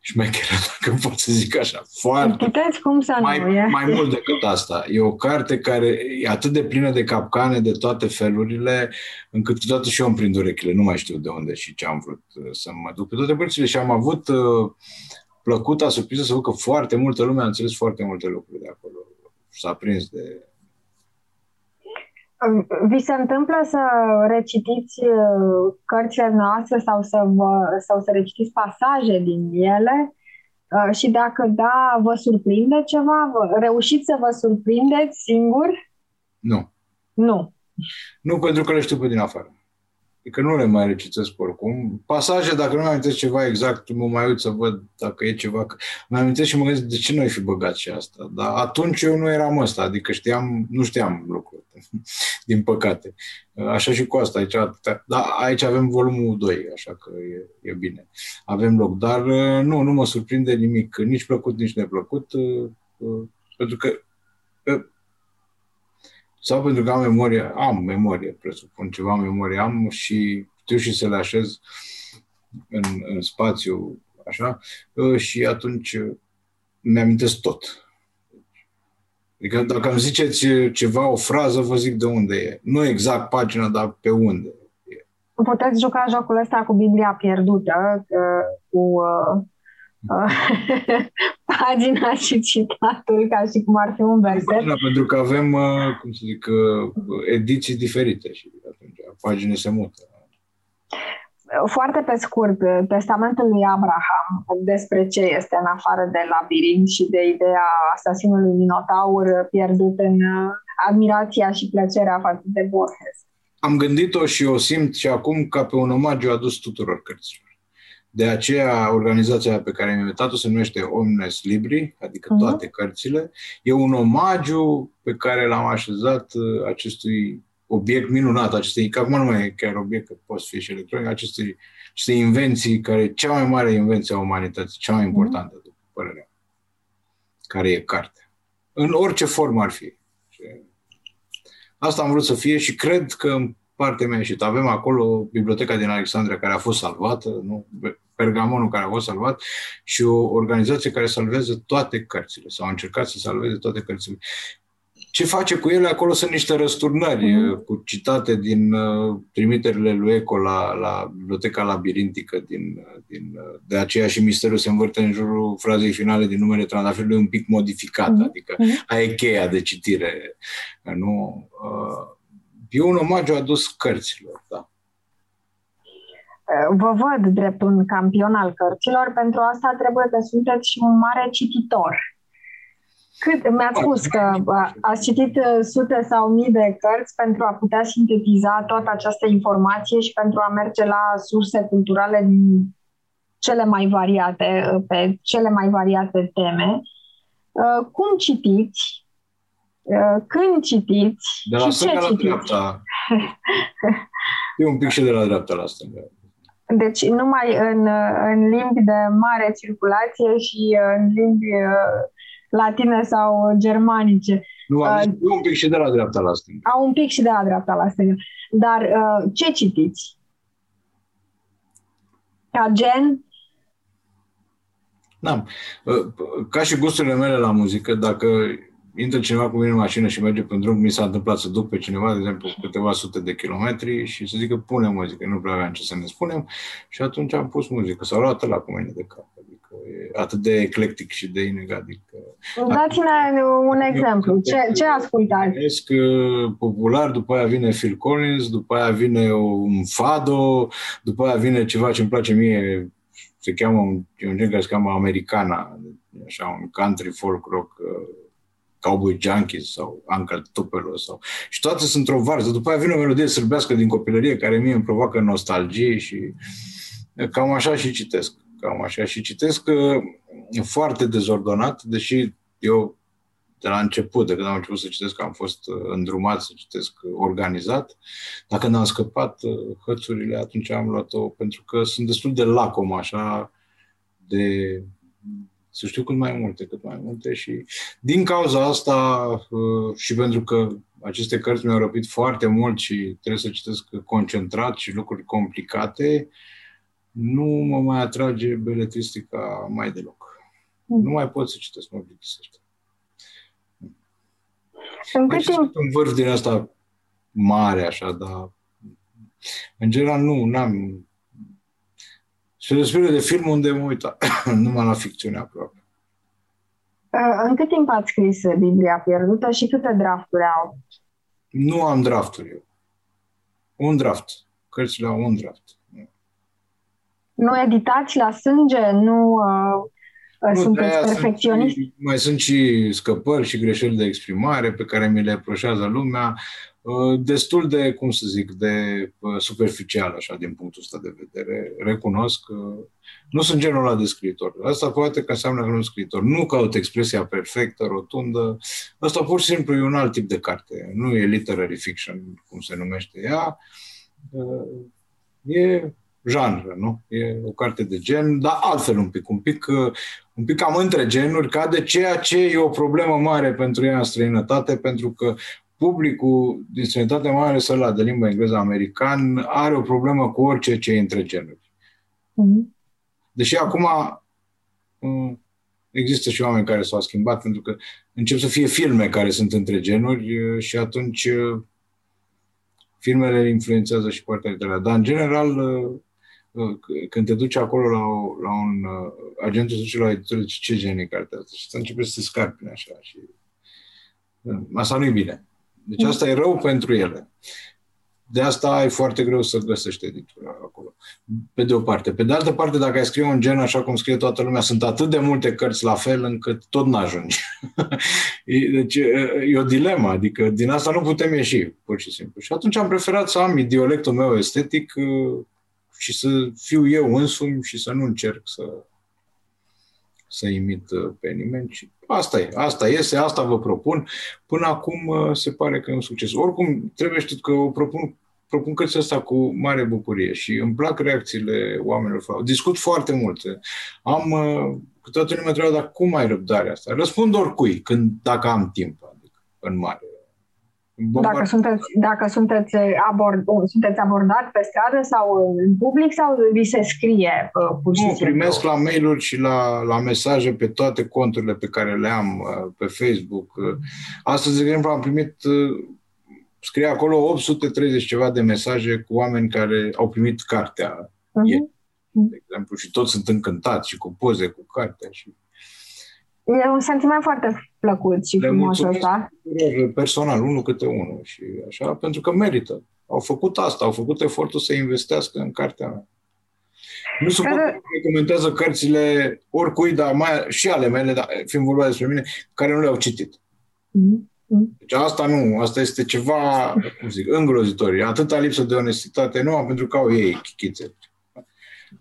șmecheră, dacă pot să zic așa. Foarte. Puteți cum să mai, nu, e? mai mult decât asta. E o carte care e atât de plină de capcane de toate felurile, încât câteodată și eu îmi prind urechile. Nu mai știu de unde și ce am vrut uh, să mă duc pe toate părțile. Și am avut uh, plăcuta surpriză să văd că foarte multă lume a înțeles foarte multe lucruri de acolo. S-a prins de, Vi se întâmplă să recitiți uh, cărțile noastre sau să, vă, sau să recitiți pasaje din ele? Uh, și dacă da, vă surprinde ceva? Reușiți să vă surprindeți singur? Nu. Nu. Nu pentru că le știu pe din afară. Adică nu le mai recitesc oricum. Pasaje, dacă nu mai amintesc ceva exact, mă mai uit să văd dacă e ceva. Mă amintesc și mă gândesc de ce nu ai fi băgat și asta. Dar atunci eu nu eram ăsta, adică știam, nu știam lucruri, din păcate. Așa și cu asta aici. Da, aici avem volumul 2, așa că e, e bine. Avem loc, dar nu, nu mă surprinde nimic, nici plăcut, nici neplăcut, pentru că sau pentru că am memorie, am memorie, presupun, ceva memorie am și știu și să le așez în, în spațiu, așa, și atunci mi-amintesc tot. Adică dacă îmi ziceți ceva, o frază, vă zic de unde e. Nu exact pagina, dar pe unde e. Puteți juca jocul ăsta cu Biblia pierdută, cu uh, pagina și citatul ca și cum ar fi un verset. Pagina, pentru că avem, uh, cum să zic, uh, ediții diferite și atunci pagina se mută. Foarte pe scurt, testamentul lui Abraham despre ce este în afară de labirint și de ideea asasinului Minotaur pierdut în uh, admirația și plăcerea față de Borges. Am gândit-o și o simt și acum ca pe un omagiu adus tuturor cărților. De aceea, organizația pe care am inventat-o se numește Omnes Libri, adică uh-huh. toate cărțile. E un omagiu pe care l-am așezat uh, acestui obiect minunat, acestei, că acum nu mai e chiar obiect, că poate fi și electronic, acestei, aceste invenții, care e cea mai mare invenție a umanității, cea mai mhm. importantă, uh-huh. după părerea care e carte. În orice formă ar fi. Asta am vrut să fie și cred că în partea mea și avem acolo biblioteca din Alexandria care a fost salvată, nu? Pergamonul care a fost salvat și o organizație care salvează toate cărțile sau a încercat să salveze toate cărțile. Ce face cu ele? Acolo sunt niște răsturnări mm-hmm. cu citate din uh, trimiterile lui Eco la, la biblioteca labirintică din, uh, din, uh, de aceea și misterul se învârte în jurul frazei finale din numele trandafirului un pic modificat, mm-hmm. adică mm-hmm. aia e cheia de citire. Nu? Uh, e un omagiu adus cărților, da. Vă văd drept un campion al cărților, pentru asta trebuie că sunteți și un mare cititor. Cât, mi-ați spus că ați citit uh, sute sau mii de cărți pentru a putea sintetiza toată această informație și pentru a merge la surse culturale din cele mai variate, uh, pe cele mai variate teme. Uh, cum citiți Uh, când citiți de la și ce la citiți. dreapta. E un pic și de la dreapta la stânga. Deci numai în, în limbi de mare circulație și în limbi uh, latine sau germanice. Nu, uh, un pic și de la dreapta la stânga. Au un pic și de la dreapta la stânga. Dar uh, ce citiți? Ca gen? Da. Ca și gusturile mele la muzică, dacă intră cineva cu mine în mașină și merge pe un drum, mi s-a întâmplat să duc pe cineva, de exemplu, câteva sute de kilometri și să zică pune muzică, nu prea aveam ce să ne spunem și atunci am pus muzică. S-au luat la cu mine de cap. Adică e atât de eclectic și de inegal. Adică, Dați-ne un exemplu. Ce, ce ascultați? popular, după aia vine Phil Collins, după aia vine un fado, după aia vine ceva ce îmi place mie, se cheamă un, un gen care se cheamă Americana, așa, un country folk rock uh, Cowboy Junkies sau Uncle Tupelo sau... Și toate sunt într-o varză. După aia vine o melodie sârbească din copilărie care mie îmi provoacă nostalgie și cam așa și citesc. Cam așa și citesc uh, foarte dezordonat, deși eu de la început, de când am început să citesc, am fost uh, îndrumat să citesc organizat. Dacă când am scăpat uh, hățurile, atunci am luat-o pentru că sunt destul de lacom, așa, de să știu cât mai multe, cât mai multe și din cauza asta uh, și pentru că aceste cărți mi-au răpit foarte mult și trebuie să citesc concentrat și lucruri complicate, nu mă mai atrage beletristica mai deloc. Mm. Nu mai pot să citesc, mă plictisește. În cât timp? un vârf din asta mare, așa, dar în general nu, am Spre deosebire de film unde mă uitat numai la ficțiune aproape. În cât timp ați scris Biblia pierdută și câte drafturi au? Nu am drafturi eu. Un draft. Cărțile au un draft. Nu editați la sânge? Nu, uh, nu sunteți perfecționiști? Sunt, mai sunt și scăpări și greșeli de exprimare pe care mi le reproșează lumea. Uh, destul de, cum să zic, de uh, superficial, așa, din punctul ăsta de vedere. Recunosc că nu sunt genul ăla de scriitor. Asta poate că înseamnă că nu sunt scriitor. Nu caut expresia perfectă, rotundă. Asta pur și simplu e un alt tip de carte. Nu e literary fiction, cum se numește ea. Uh, e genre, nu? E o carte de gen, dar altfel un pic, un pic, un pic cam între genuri, ca de ceea ce e o problemă mare pentru ea în străinătate, pentru că publicul din străinătate mare să la de limba engleză american are o problemă cu orice ce e între genuri. Mm-hmm. Deși acum mm, există și oameni care s-au schimbat pentru că încep să fie filme care sunt între genuri și atunci filmele influențează și partea literară. Dar, în general, când te duci acolo la, o, la un agent, se duce la editor, ce gen e cartea asta? Și să începe să se scarpine așa. Și, asta nu e bine. Deci asta e rău pentru ele. De asta e foarte greu să găsești editura acolo. Pe de o parte. Pe de altă parte, dacă ai scrie un gen așa cum scrie toată lumea, sunt atât de multe cărți la fel încât tot n-ajungi. deci e o dilemă, adică din asta nu putem ieși, pur și simplu. Și atunci am preferat să am idiolectul meu estetic și să fiu eu însumi și să nu încerc să să imit uh, pe nimeni. Și asta e, asta este, asta vă propun. Până acum uh, se pare că e un succes. Oricum, trebuie știut că o propun propun cărția asta cu mare bucurie și îmi plac reacțiile oamenilor. Discut foarte multe. Am, uh, câteodată lumea întreabă, dar cum ai răbdarea asta? Răspund oricui, când, dacă am timp, adică, în mare. Dacă sunteți, dacă sunteți, abord, sunteți abordat pe stradă sau în public sau vi se scrie uh, pur și nu, simplu? primesc la mail-uri și la, la mesaje pe toate conturile pe care le am uh, pe Facebook. Uh, astăzi, de exemplu, am primit scrie acolo 830 ceva de mesaje cu oameni care au primit cartea uh-huh. de exemplu, și toți sunt încântați și cu poze cu cartea și E un sentiment foarte plăcut și frumos ăsta. Personal, unul câte unul și așa, pentru că merită. Au făcut asta, au făcut efortul să investească în cartea mea. Nu suport că comentează cărțile oricui, dar mai și ale mele, dar fiind vorba despre mine, care nu le-au citit. Mm-hmm. Deci asta nu, asta este ceva, cum zic, îngrozitor. E atâta lipsă de onestitate, nu pentru că au ei chichițe.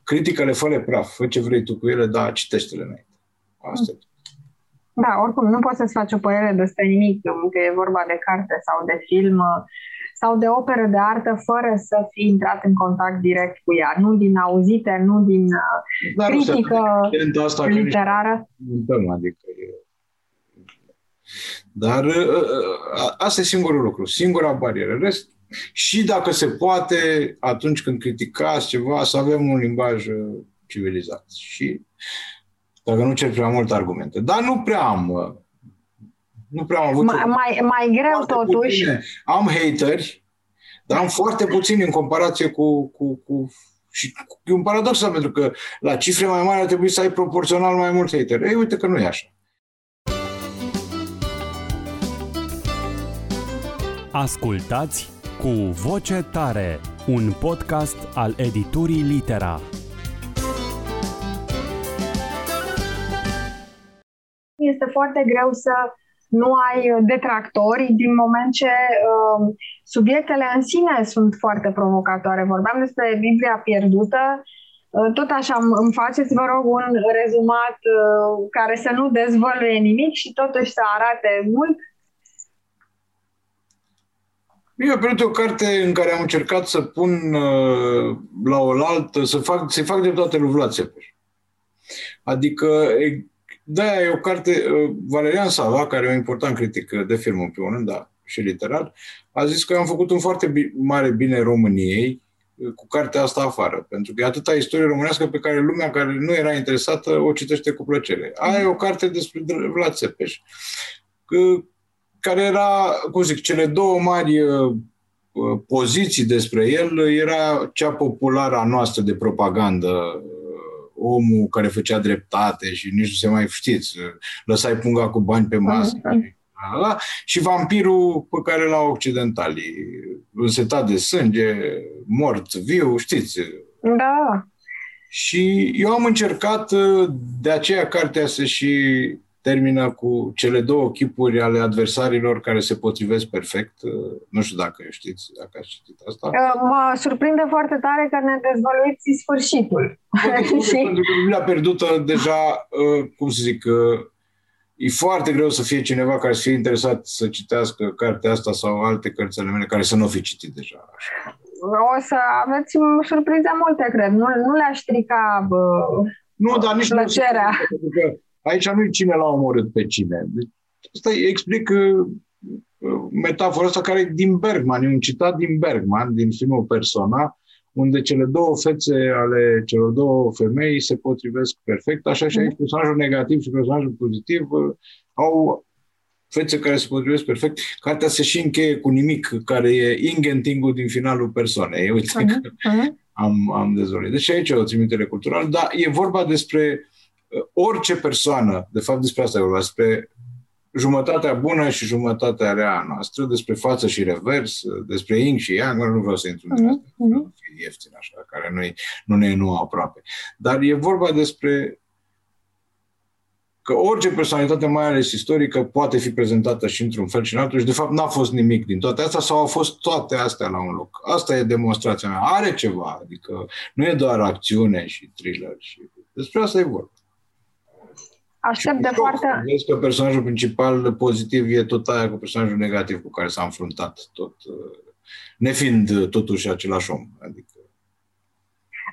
Criticale fă praf, fă ce vrei tu cu ele, dar citește-le înainte. Asta mm. Da, oricum, nu poți să-ți faci o părere despre nimic, că e vorba de carte sau de film sau de operă de artă fără să fi intrat în contact direct cu ea. Nu din auzite, nu din Dar critică nu asta literară. Că adică e... Dar ă, ă, ă, asta e singurul lucru, singura barieră. Rest, și dacă se poate, atunci când criticați ceva, să avem un limbaj civilizat. Și dacă nu cer prea multe argumente. Dar nu prea am. Nu prea am avut... Mai, mai, mai greu totuși. Puține. Am hateri, dar am foarte puțini în comparație cu, cu, cu și e un paradox, pentru că la cifre mai mari ar trebui să ai proporțional mai mulți hateri. Ei, uite că nu e așa. Ascultați cu voce tare, un podcast al editurii Litera. Este foarte greu să nu ai detractori din moment ce uh, subiectele în sine sunt foarte provocatoare. Vorbeam despre Biblia pierdută, uh, tot așa îmi faceți, vă rog, un rezumat uh, care să nu dezvăluie nimic și totuși să arate mult eu am primit o carte în care am încercat să pun uh, la oaltă, să fac, să fac de toate lui Vlad Țepeș. Adică, da, e o carte, uh, Valerian Sava, care e un important critic de film în primul rând, da, și literar, a zis că am făcut un foarte bi- mare bine României uh, cu cartea asta afară, pentru că e atâta istorie românească pe care lumea care nu era interesată o citește cu plăcere. Aia e o carte despre Vlad Țepeș, care era, cum zic, cele două mari uh, uh, poziții despre el era cea populară a noastră de propagandă, uh, omul care făcea dreptate și nici nu se mai știți, lăsai punga cu bani pe masă. Uh-huh. Și vampirul pe care l-au occidentalii, însetat de sânge, mort, viu, știți. Da. Și eu am încercat de aceea cartea să și termină cu cele două chipuri ale adversarilor care se potrivesc perfect. Uh, nu știu dacă știți, dacă ați citit asta. Uh, mă surprinde foarte tare că ne dezvăluiți sfârșitul. Pentru că Biblia pierdută deja, uh, cum să zic, e foarte greu să fie cineva care să fie interesat să citească cartea asta sau alte cărți ale mele care să nu fi citit deja. O să aveți surprize multe, cred. Nu, nu le-aș strica bă, nu, dar nici plăcerea. Nu, Aici nu e cine l-a omorât pe cine. Deci, asta explic uh, metafora asta care e din Bergman, e un citat din Bergman, din filmul Persona, unde cele două fețe ale celor două femei se potrivesc perfect, așa și aici mm. personajul negativ și personajul pozitiv uh, au fețe care se potrivesc perfect. Cartea se și încheie cu nimic, care e ingentingul din finalul persoanei. Uite uh-huh. că uh-huh. am, am dezvolit. Deci aici e o trimitere culturală, dar e vorba despre orice persoană, de fapt despre asta e vorba, despre jumătatea bună și jumătatea rea noastră, despre față și revers, despre yin și yang, nu vreau să intru în asta, uh-huh. e ieftin așa, care nu, nu ne e nu aproape. Dar e vorba despre că orice personalitate, mai ales istorică, poate fi prezentată și într-un fel și în altul și de fapt n-a fost nimic din toate astea sau au fost toate astea la un loc. Asta e demonstrația mea. Are ceva, adică nu e doar acțiune și thriller. Și... Despre asta e vorba. Aștept de foarte... Vezi că personajul principal pozitiv e tot aia cu personajul negativ cu care s-a înfruntat, tot, uh, nefiind totuși același om. Adică...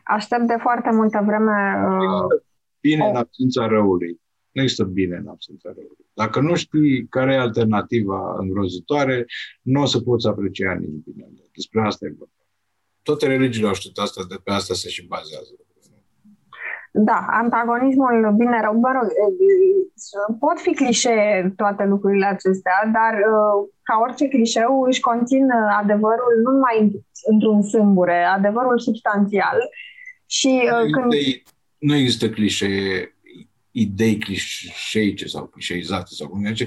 Aștept de foarte multă vreme... Uh... Bine în absența răului. Nu există bine în absența răului. Dacă nu știi care e alternativa îngrozitoare, nu o să poți aprecia nici bine. Despre asta e vorba. Toate religiile au știut asta, de pe asta se și bazează. Da, antagonismul bine rău, mă rog, pot fi clișee toate lucrurile acestea, dar ca orice clișeu își conțin adevărul nu numai într-un sâmbure, adevărul substanțial. Și nu când... Idei, nu există clișee, idei clișeice sau clișeizate sau cum zice.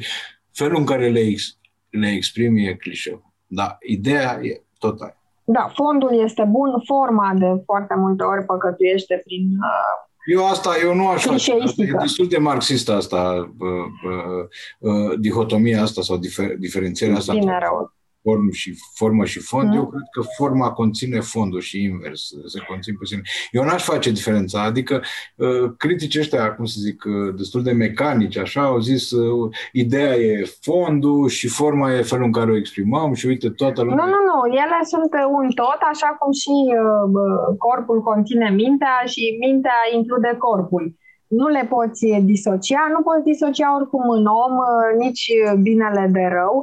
Felul în care le, ex, le exprimi e clișeu. Dar ideea e tot aia. Da, fondul este bun, forma de foarte multe ori păcătuiește prin uh, eu asta, eu nu aș face. E destul de marxist asta, uh, uh, uh, dihotomia asta sau difer, diferențierea asta. Bine rău form și, formă și fond, mm. eu cred că forma conține fondul și invers, se conțin pe sine. Eu n-aș face diferența, adică uh, criticii ăștia, cum să zic, uh, destul de mecanici, așa, au zis uh, ideea e fondul și forma e felul în care o exprimăm și uite, toată lumea... Nu, nu, nu, ele sunt un tot, așa cum și uh, corpul conține mintea și mintea include corpul nu le poți disocia, nu poți disocia oricum în om nici binele de rău.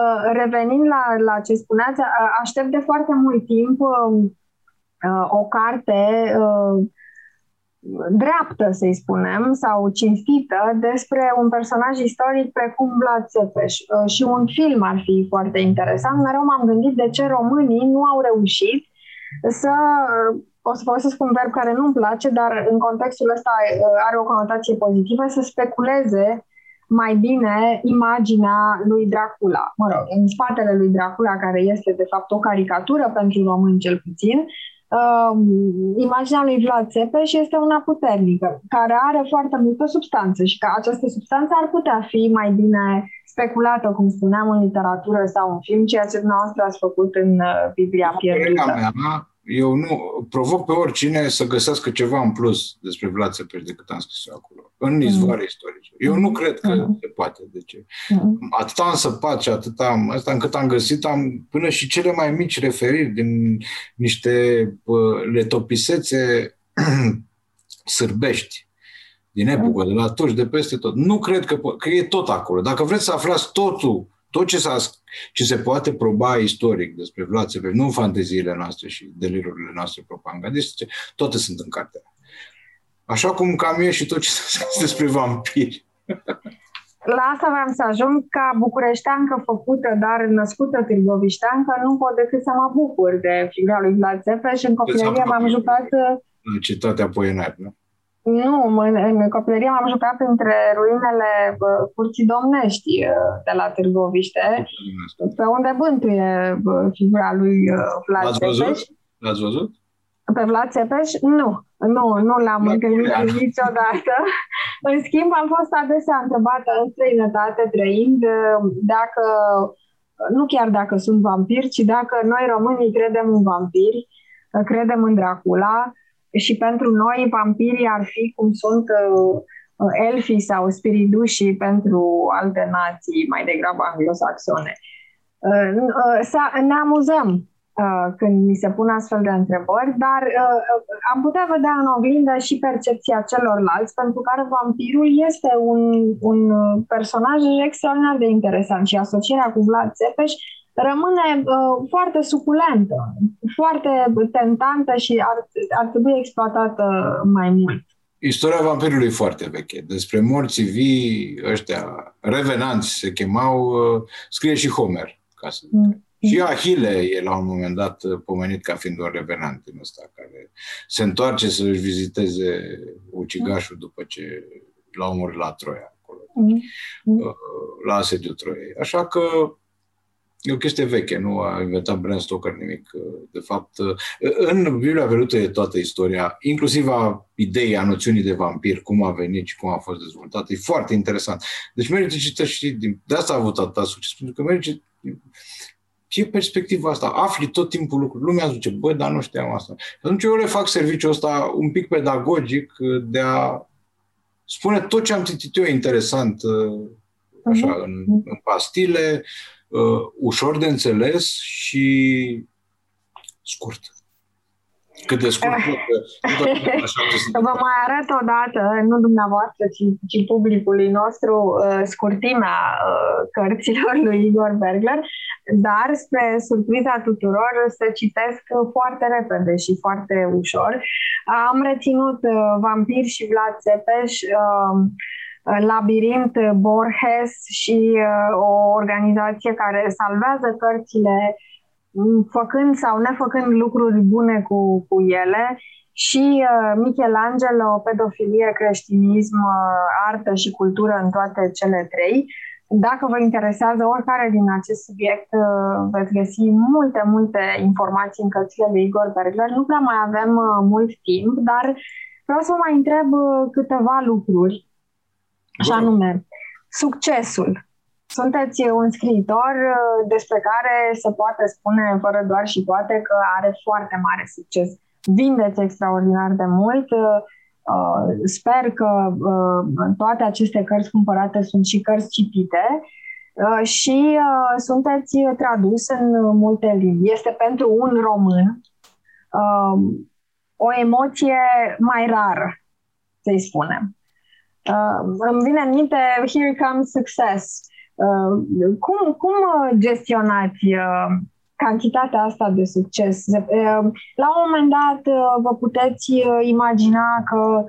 Uh, revenind la, la ce spuneați, uh, aștept de foarte mult timp um, uh, o carte dreaptă, să-i spunem, sau cinstită despre un personaj istoric precum Vlad Țepeș. Uh, și un film ar fi foarte interesant. Mereu m-am gândit de ce românii nu au reușit să uh, o să folosesc un verb care nu-mi place, dar în contextul ăsta uh, are o conotație pozitivă, să speculeze mai bine imaginea lui Dracula. Mă rog, în spatele lui Dracula, care este de fapt o caricatură pentru români cel puțin, uh, imaginea lui Vlad Țepeș este una puternică, care are foarte multă substanță și că această substanță ar putea fi mai bine speculată, cum spuneam, în literatură sau în film, ceea ce dumneavoastră ați făcut în uh, Biblia pierdută. Mea, eu nu provoc pe oricine să găsească ceva în plus despre Vlad Țepeș decât am scris eu acolo, în izvoare mm. istorice. Eu nu cred că mm. se poate. De ce? Mm. Atât am săpat și atât am, asta încât am găsit, am până și cele mai mici referiri din niște uh, letopisețe sârbești din epocă, de la toți, de peste tot. Nu cred că, că e tot acolo. Dacă vreți să aflați totul tot ce, s-a, ce se poate proba istoric despre Vlad Țepeș, nu în fanteziile noastre și delirurile noastre propagandistice, toate sunt în carte. Așa cum cam e și tot ce s-a scris despre vampiri. La asta vreau să ajung ca bucureșteancă făcută, dar născută târgovișteancă, nu pot decât să mă bucur de figura lui Vlad Țepeș. În copilărie m-am jucat... Citatea Poenar, nu? Nu, în copilărie m-am jucat între ruinele curții domnești de la Târgoviște, pe unde bântuie figura lui Vlad L-ați văzut? L-ați văzut? Pe Vlad Țepeș? Nu, nu, nu l-am întâlnit niciodată. în schimb, am fost adesea întrebată în străinătate, trăind, dacă, nu chiar dacă sunt vampiri, ci dacă noi românii credem în vampiri, credem în Dracula, și pentru noi vampirii ar fi cum sunt uh, elfii sau spiridușii pentru alte nații mai degrabă anglosaxone. Uh, uh, ne amuzăm uh, când mi se pun astfel de întrebări, dar uh, am putea vedea în oglindă și percepția celorlalți, pentru care vampirul este un, un personaj extraordinar de interesant și asocierea cu Vlad Țepeș rămâne uh, foarte suculentă, foarte tentantă și ar, ar trebui exploatată mai mult. Istoria vampirului e foarte veche. Despre morții vii, ăștia, revenanți se chemau, uh, scrie și Homer. Ca să mm. Și Ahile e la un moment dat uh, pomenit ca fiind un revenant din ăsta, care se întoarce să își viziteze ucigașul după ce l-a omorât la Troia, acolo, mm. Uh, la asediul Troiei. Așa că E o chestie veche, nu a inventat Bram Stoker nimic. De fapt, în Biblia Velută e toată istoria, inclusiv a ideii, a noțiunii de vampir, cum a venit și cum a fost dezvoltată. E foarte interesant. Deci merită citit și din, de asta a avut atâta succes, pentru că merită ce perspectiva asta? Afli tot timpul lucruri. Lumea zice, bă, dar nu știam asta. Și atunci eu le fac serviciul ăsta un pic pedagogic de a spune tot ce am citit eu interesant așa, uh-huh. în, în pastile, uh, ușor de înțeles și scurt. Cât de scurt. Vă mai arăt o dată, nu dumneavoastră, ci, ci publicului nostru, uh, scurtimea uh, cărților lui Igor Bergler, dar spre surpriza tuturor se citesc foarte repede și foarte ușor. Am reținut uh, Vampir și Vlad Țepeș, uh, Labirint Borges și uh, o organizație care salvează cărțile mm, făcând sau nefăcând lucruri bune cu, cu ele și uh, Michelangelo, pedofilie, creștinism, uh, artă și cultură în toate cele trei. Dacă vă interesează oricare din acest subiect, veți găsi multe, multe informații în cărțile lui Igor Bergler. Nu prea mai avem mult timp, dar vreau să mai întreb câteva lucruri Așa nume. Succesul. Sunteți un scriitor uh, despre care se poate spune fără doar și poate că are foarte mare succes. Vindeți extraordinar de mult. Uh, uh, sper că toate aceste cărți cumpărate sunt și cărți citite și sunteți tradus în multe limbi. Este pentru un român o emoție mai rară, să-i spunem. Uh, îmi vine în minte Here Comes Success. Uh, cum, cum gestionați uh, cantitatea asta de succes. La un moment dat vă puteți imagina că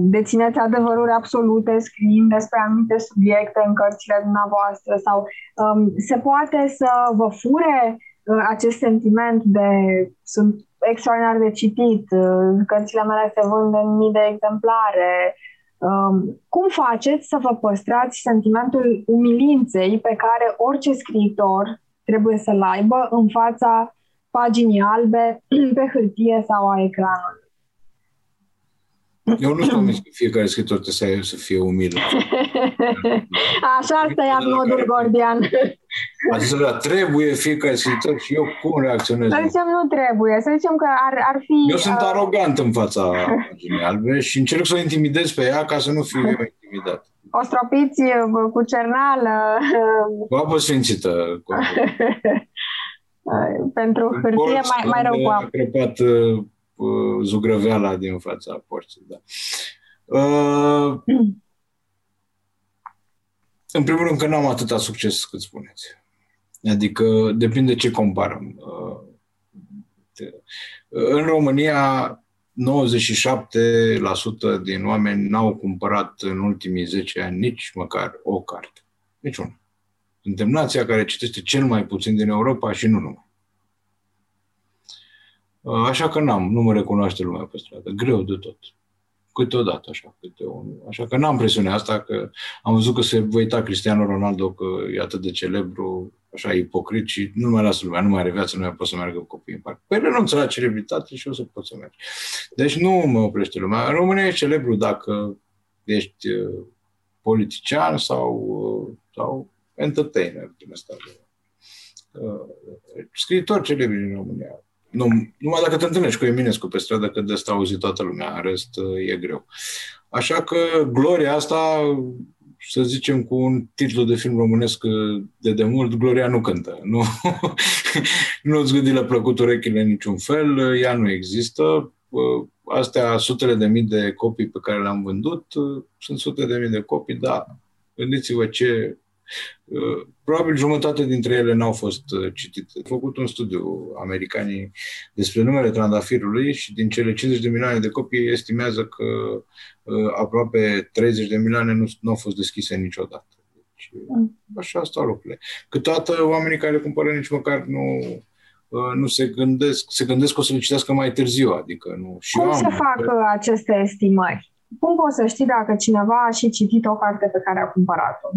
dețineți adevăruri absolute scriind despre anumite subiecte în cărțile dumneavoastră sau um, se poate să vă fure uh, acest sentiment de sunt extraordinar de citit, uh, cărțile mele se vând în mii de exemplare. Um, cum faceți să vă păstrați sentimentul umilinței pe care orice scriitor trebuie să-l aibă în fața paginii albe pe hârtie sau a ecranului? Eu nu sunt convins că fiecare scriitor trebuie să, să fie umil. Așa asta e modul gordian. Adică trebuie fiecare scriitor și eu cum reacționez? Să zicem nu trebuie, să zicem că ar, ar fi... Eu sunt uh... arogant în fața paginii albe și încerc să o intimidez pe ea ca să nu fiu eu intimidat. O stropiți uh, cu cernală. Cu apă sfințită. Cu apă. Pentru hârtie mai, mai rău cu apă. Crepat uh, Uh, zugrăveala din fața porții. Da. Uh, în primul rând că n-am atâta succes cât spuneți. Adică depinde ce comparăm. Uh, în România, 97% din oameni n-au cumpărat în ultimii 10 ani nici măcar o carte. Niciuna. Suntem nația care citește cel mai puțin din Europa și nu numai. Uh, așa că n-am, nu mă recunoaște lumea pe stradă. Greu de tot. Câteodată, așa, câte un, așa că n-am presiunea asta, că am văzut că se vă uita Cristiano Ronaldo, că e atât de celebru, așa ipocrit și nu mai lasă lumea, nu mai are viață, nu mai pot să meargă cu copiii în parc. Păi renunță la celebritate și o să pot să merg. Deci nu mă oprește lumea. În România e celebru dacă ești uh, politician sau, uh, sau entertainer din ăsta. Scriitor celebri în România. Nu, numai dacă te întâlnești cu Eminescu pe stradă, că de asta auzi toată lumea, în rest e greu. Așa că gloria asta, să zicem cu un titlu de film românesc de demult, Gloria nu cântă. Nu, nu-ți gândi la plăcut urechile în niciun fel, ea nu există. Astea, sutele de mii de copii pe care le-am vândut, sunt sute de mii de copii, dar gândiți-vă ce Uh, probabil jumătate dintre ele n-au fost uh, citite. Au făcut un studiu americanii despre numele trandafirului și din cele 50 de milioane de copii estimează că uh, aproape 30 de milioane nu, nu au fost deschise niciodată. Deci, mm. așa stau lucrurile. Câteodată oamenii care cumpără nici măcar nu nu se gândesc, se gândesc că o să le citească mai târziu, adică nu. Și Cum am, se fac aceste estimări? Cum poți să știi dacă cineva a și citit o carte pe care a cumpărat-o?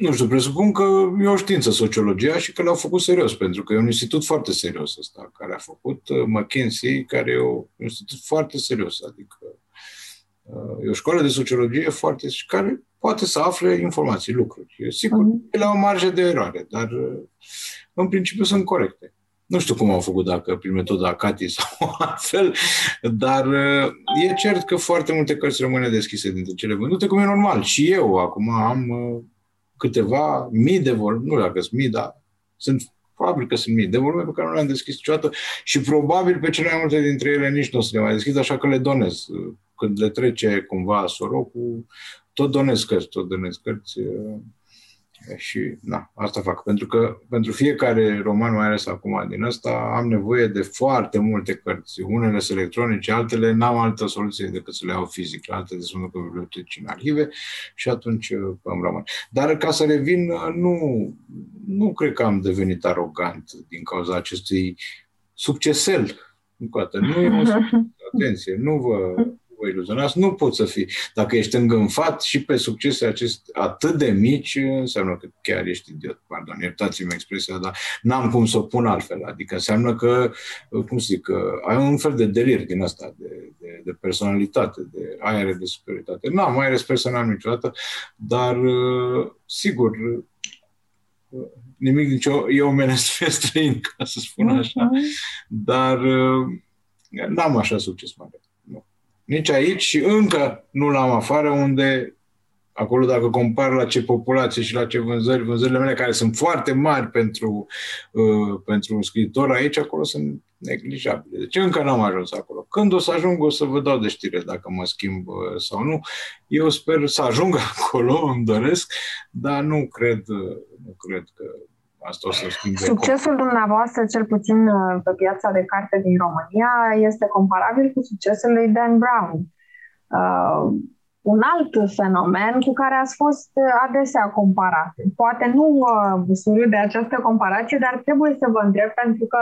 Nu știu, presupun că e o știință sociologia și că l-au făcut serios, pentru că e un institut foarte serios ăsta, care a făcut uh, McKinsey, care e un institut foarte serios, adică uh, e o școală de sociologie foarte și care poate să afle informații, lucruri. Sigur, uh-huh. la o marjă de eroare, dar uh, în principiu sunt corecte. Nu știu cum au făcut, dacă prin metoda CATI sau altfel, dar e cert că foarte multe cărți rămâne deschise dintre cele vândute, cum e normal. Și eu acum am câteva mii de volume, nu dacă sunt mii, dar sunt probabil că sunt mii de volume pe care nu le-am deschis niciodată și probabil pe cele mai multe dintre ele nici nu o să le mai deschid, așa că le donez. Când le trece cumva sorocul, tot donez cărți, tot donez cărți și na, asta fac. Pentru că pentru fiecare roman, mai ales acum din ăsta, am nevoie de foarte multe cărți. Unele sunt electronice, altele n-am altă soluție decât să le iau fizic, altele sunt pe biblioteci în arhive și atunci uh, îmi rămân. Dar ca să revin, uh, nu, nu cred că am devenit arogant din cauza acestui succesel. Încă nu e o atenție, nu vă vă iluzionați, nu poți să fii. Dacă ești îngânfat și pe succese acest, atât de mici, înseamnă că chiar ești idiot. Pardon, iertați-mi expresia, dar n-am cum să o pun altfel. Adică înseamnă că, cum zic, că ai un fel de delir din asta, de, de, de personalitate, de aere de superioritate. N-am aere personal niciodată, dar sigur, nimic nici eu, eu omenesc fie străin, ca să spun așa, dar n-am așa succes mare nici aici și încă nu l-am afară, unde acolo dacă compar la ce populație și la ce vânzări, vânzările mele care sunt foarte mari pentru, uh, pentru un scriitor aici, acolo sunt neglijabile. Deci încă n-am ajuns acolo. Când o să ajung, o să vă dau de știre dacă mă schimb uh, sau nu. Eu sper să ajung acolo, îmi doresc, dar nu cred, uh, nu cred că Asta o să schimbe. Succesul dumneavoastră, cel puțin uh, pe piața de carte din România, este comparabil cu succesul lui Dan Brown. Uh, un alt fenomen cu care ați fost uh, adesea comparat. Poate nu uh, de această comparație, dar trebuie să vă întreb pentru că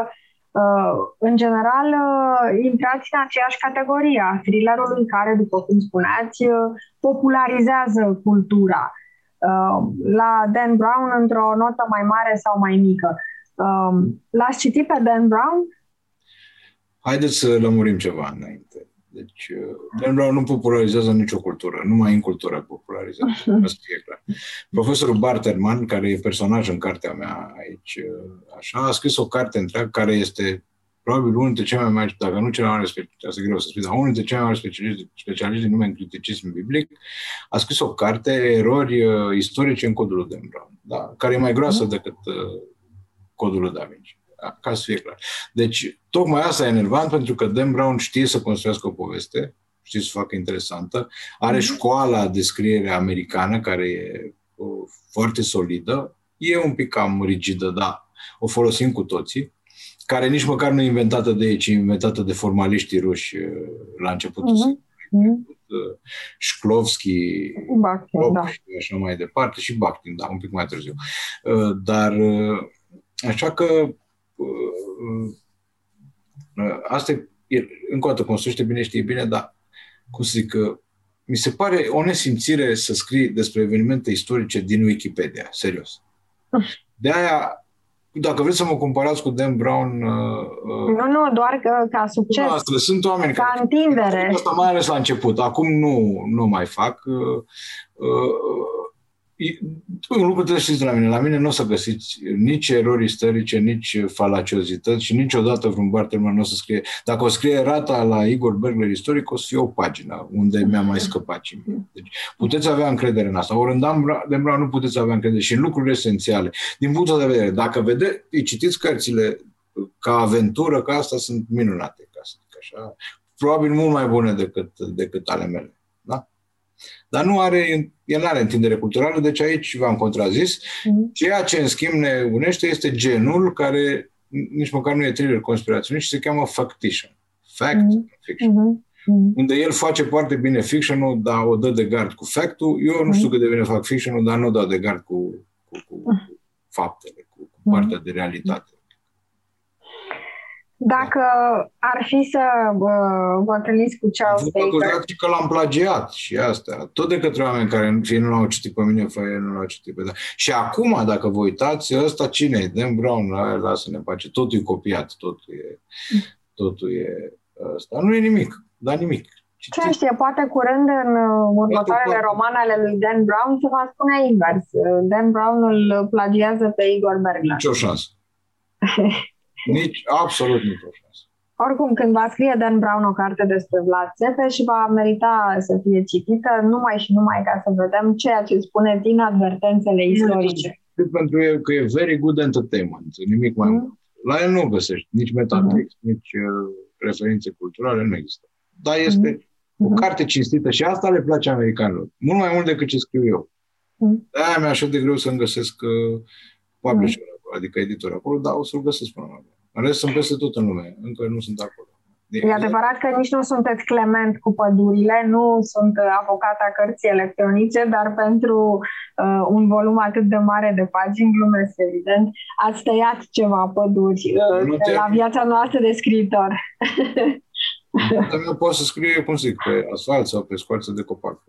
uh, în general uh, intrați în aceeași categorie a thrillerului care, după cum spuneați, uh, popularizează cultura. Uh, la Dan Brown într-o notă mai mare sau mai mică. Uh, l-ați citit pe Dan Brown? Haideți să lămurim ceva înainte. Deci, uh, Dan Brown nu popularizează nicio cultură, numai în cultură popularizează, asta e clar. Profesorul Barterman, care e personaj în cartea mea aici, uh, așa, a scris o carte întreagă care este probabil unul dintre cei mai mari, dacă nu cel mai mare specialist, asta e greu să spun, dar unul dintre cei mai mari specialiști, specialiști din nume în criticism biblic, a scris o carte, Erori uh, istorice în codul lui Dan Brown, da? care e mai groasă mhm. decât uh, codul lui Da Vinci ca să fie clar. Deci, tocmai asta e enervant, pentru că Dan Brown știe să construiască o poveste, știe să facă interesantă, are mm-hmm. școala de scriere americană, care e uh, foarte solidă, e un pic cam rigidă, dar o folosim cu toții, care nici măcar nu e inventată de ei, ci inventată de formaliștii ruși uh, la începutul mm-hmm. Mm-hmm. Shklovski, Bakhtin, da. și așa mai departe, și Bakhtin, da, un pic mai târziu. Uh, dar așa că Uh, uh, asta e, încă o dată, construiește bine, știe bine, dar, cum să zic, mi se pare o nesimțire să scrii despre evenimente istorice din Wikipedia, serios. De aia, dacă vreți să mă comparați cu Dan Brown... Uh, nu, nu, doar că, ca succes. Noastră, sunt oameni ca care... întindere. Asta mai ales la început. Acum nu, nu mai fac. Uh, uh, un lucru trebuie să știți de la mine. La mine nu o să găsiți nici erori istorice, nici falaciozități și niciodată vreun Bartelman nu o să scrie. Dacă o scrie rata la Igor Bergler istoric, o să fie o pagină unde mi-a mai scăpat și mie. Deci puteți avea încredere în asta. Ori în Dan Brown nu puteți avea încredere și în lucruri esențiale. Din punctul de vedere, dacă vedeți, citiți cărțile ca aventură, că asta sunt minunate, ca să zic așa. Probabil mult mai bune decât, decât ale mele. Da? Dar nu are, el nu are întindere culturală, deci aici v-am contrazis. Mm-hmm. Ceea ce, în schimb, ne unește este genul care nici măcar nu e thriller conspiraționist, ci se cheamă factition. Fact mm-hmm. fiction. Mm-hmm. Unde el face foarte bine fiction-ul, dar o dă de gard cu fact-ul. Eu nu știu cât de bine fac fiction-ul, dar nu o dau de gard cu, cu, cu, cu faptele, cu, cu partea de realitate. Dacă ar fi să uh, vă întâlniți cu Charles Baker... și că l-am plagiat și asta. Tot de către oameni care fie nu l-au citit pe mine, fie nu l-au citit pe da. Și acum, dacă vă uitați, ăsta cine e? Dan Brown, lasă-ne pace. Totul e copiat, totul e, totul e ăsta. Nu e nimic, dar nimic. Ce știe, poate curând în uh, următoarele romane ale lui Dan Brown se va spune invers. Dan Brown îl plagiază pe Igor Bergler. Nici o șansă. Nici, absolut nicio șansă. Oricum, când va scrie Dan Brown o carte despre Vlad Țepeș, va merita să fie citită numai și numai ca să vedem ceea ce spune din advertențele istorice. Pentru el că e very good entertainment, nimic mai mm. mult. La el nu găsești nici metatext, mm. nici uh, referințe culturale, nu există. Dar este mm. o carte cinstită și asta le place americanilor. Mult mai mult decât ce scriu eu. Mm. De-aia mi-e așa de greu să-mi găsesc uh, publisher, mm. adică editor acolo, dar o să-l găsesc până la în rest sunt peste tot în lume. Încă nu sunt acolo. E adevărat că nici nu sunteți clement cu pădurile, nu sunt avocat a cărții electronice, dar pentru uh, un volum atât de mare de pagini, glumesc evident, ați tăiat ceva păduri uh, de la viața noastră de scriitor. Dar poate să scrie, cum zic, pe asfalt sau pe scoarță de copac.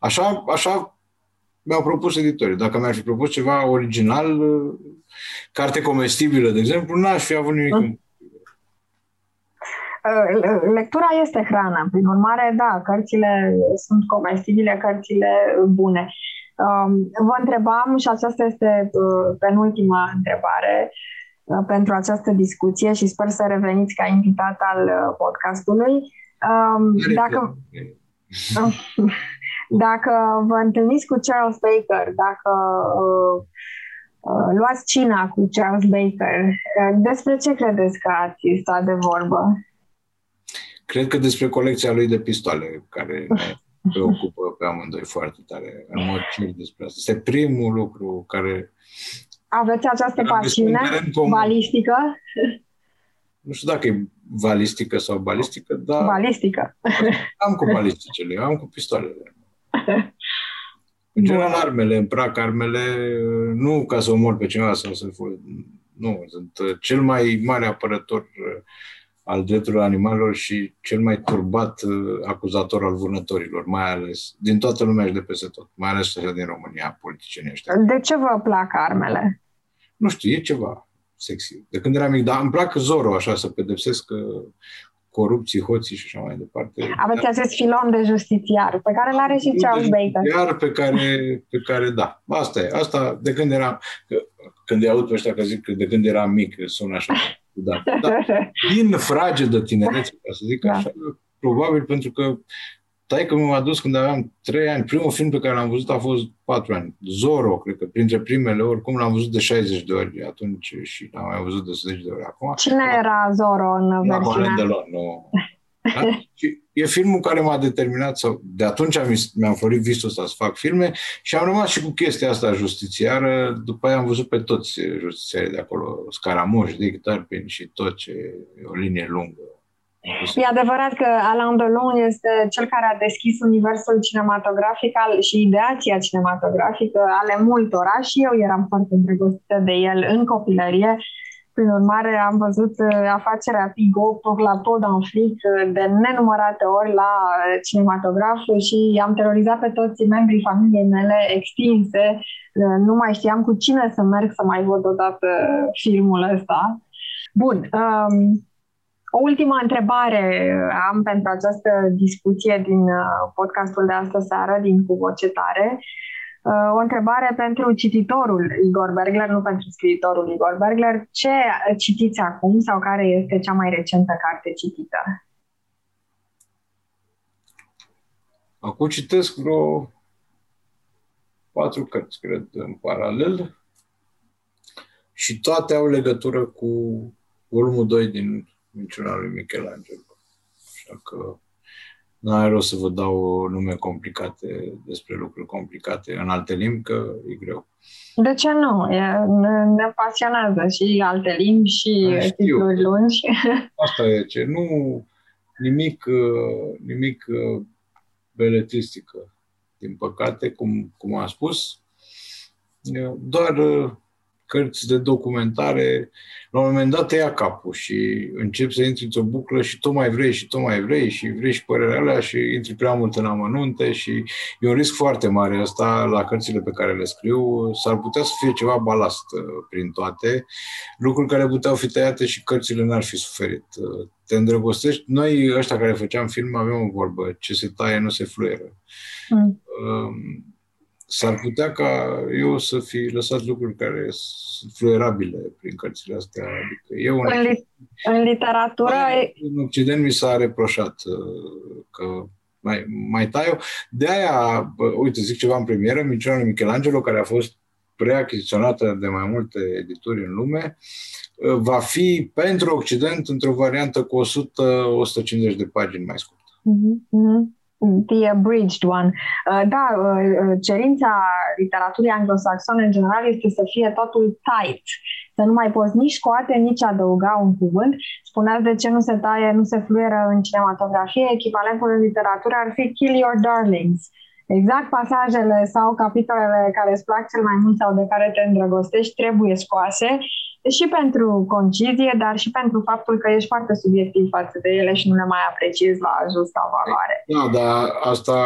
Așa, așa mi-au propus editorii. Dacă mi-ar fi propus ceva original, carte comestibilă, de exemplu, n-aș fi avut nimic. Mm. Lectura este hrană, prin urmare, da, cărțile sunt comestibile, cărțile bune. Um, vă întrebam, și aceasta este uh, penultima întrebare uh, pentru această discuție și sper să reveniți ca invitat al uh, podcastului. Um, dacă, dacă vă întâlniți cu Charles Baker, dacă uh, Uh, luați cina cu Charles Baker. Uh, despre ce credeți că ați stat de vorbă? Cred că despre colecția lui de pistoale, care ne preocupă pe amândoi foarte tare. În mod cer despre asta. Este primul lucru care Aveți această Am pasiune găsit un teren comun. balistică? Nu știu dacă e balistică sau balistică, dar Balistică. am cu balisticele, eu am cu pistoalele. În general, armele, îmi plac armele, nu ca să omor pe cineva sau să Nu, sunt uh, cel mai mare apărător uh, al drepturilor animalelor și cel mai turbat uh, acuzator al vânătorilor, mai ales din toată lumea și de peste tot, mai ales așa din România, politicienii ăștia. De ce vă plac armele? Nu știu, e ceva sexy. De când eram mic, dar îmi plac Zoro, așa, să pedepsesc uh, corupții, hoții și așa mai departe. Aveți acest filon de justițiar, pe care l-are și Charles Baker. Iar pe care, pe care, da. Asta e. Asta de când eram, că, când îi aud pe ăștia că zic că de când eram mic, sună așa. Da. da. Din fragedă tinerețe, ca să zic Da. așa, probabil pentru că Taică m-a dus când aveam 3 ani. Primul film pe care l-am văzut a fost 4 ani. Zoro, cred că printre primele, oricum l-am văzut de 60 de ori atunci și l-am mai văzut de 10 de ori acum. Cine era Zoro în La Alain versiunea? Delon, nu. Da? și e filmul care m-a determinat sau de atunci am, mi-am florit visul ăsta să fac filme și am rămas și cu chestia asta justițiară. După aia am văzut pe toți justițiarii de acolo, Scaramuș, Dick Turpin și tot ce e o linie lungă. E adevărat că Alain Delon este cel care a deschis universul cinematografic al, și ideația cinematografică ale multora și eu eram foarte îndrăgostită de el în copilărie. Prin urmare, am văzut uh, afacerea Pigot pour la peau d'Afrique uh, de nenumărate ori la uh, cinematograf și am terorizat pe toți membrii familiei mele extinse. Uh, Nu mai știam cu cine să merg să mai văd odată filmul ăsta. Bun, um, o ultimă întrebare am pentru această discuție din uh, podcastul de astă seară, din Cu Voce Tare. Uh, O întrebare pentru cititorul Igor Bergler, nu pentru scriitorul Igor Bergler. Ce citiți acum sau care este cea mai recentă carte citită? Acum citesc vreo patru cărți, cred, în paralel și toate au legătură cu volumul 2 din Minciuna lui Michelangelo. Așa că nu are rost să vă dau nume complicate despre lucruri complicate în alte limbi, că e greu. De ce nu? E, ne, ne pasionează și alte limbi și Da, știu. titluri lungi. Asta e ce, nu nimic, uh, nimic uh, beletristică, din păcate, cum, cum am spus, Uh, doar uh, cărți de documentare, la un moment dat te ia capul și începi să intri într-o buclă și tot mai vrei și tot mai vrei și vrei și părerea alea și intri prea mult în amănunte și e un risc foarte mare asta la cărțile pe care le scriu. S-ar putea să fie ceva balast uh, prin toate, lucruri care puteau fi tăiate și cărțile n-ar fi suferit. Uh, Te îndrăgostești. Noi, ăștia care făceam film, aveam o vorbă, ce se taie nu se fluieră. Mm. Um, s-ar putea ca eu să fi lăsat lucruri care sunt fluierabile prin cărțile astea. Adică eu În, li- în literatură e- în Occident mi s-a reproșat uh, că mai, mai tai eu. De aia, bă, uite, zic ceva în premieră, Minciuna lui Michelangelo, care a fost preachiziționată de mai multe edituri în lume, uh, va fi pentru Occident într-o variantă cu 100-150 de pagini mai scurtă. Mhm, mhm. The abridged one. Uh, Da, uh, uh, cerința literaturii anglosaxone în general este să fie totul tight, să nu mai poți nici scoate, nici adăuga un cuvânt. Spuneați de ce nu se taie, nu se fluieră în cinematografie, echivalentul în literatură ar fi Kill Your Darlings. Exact pasajele sau capitolele care îți plac cel mai mult sau de care te îndrăgostești trebuie scoase și pentru concizie, dar și pentru faptul că ești foarte subiectiv față de ele și nu le mai apreciezi la justa valoare. Da, dar asta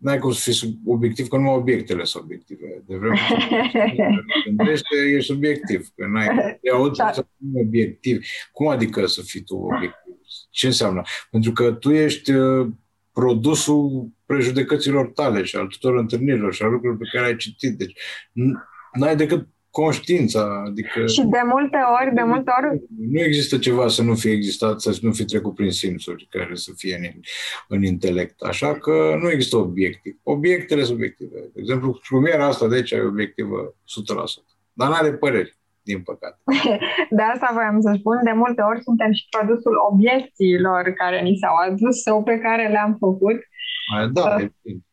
n-ai cum să fii sub- obiectiv, că numai obiectele sunt obiective. De vreme ce gândește, e subiectiv. Că n-ai, eu aud Da. să fii obiectiv. Cum adică să fii tu obiectiv? Ce înseamnă? Pentru că tu ești uh, produsul prejudecăților tale și al tuturor întâlnirilor și al lucrurilor pe care ai citit. Deci n- n-ai decât conștiința. Adică Și de multe ori, de multe ori, nu există ceva să nu fie existat, să nu fi trecut prin simțuri care să fie în, în intelect. Așa că nu există obiectiv. Obiectele sunt obiective. De exemplu, șumiera asta de aici e obiectivă 100%. Dar nu are păreri, din păcate. de asta voiam să spun, de multe ori suntem și produsul obiecțiilor care ni s-au adus sau pe care le-am făcut, Da, Da. evident.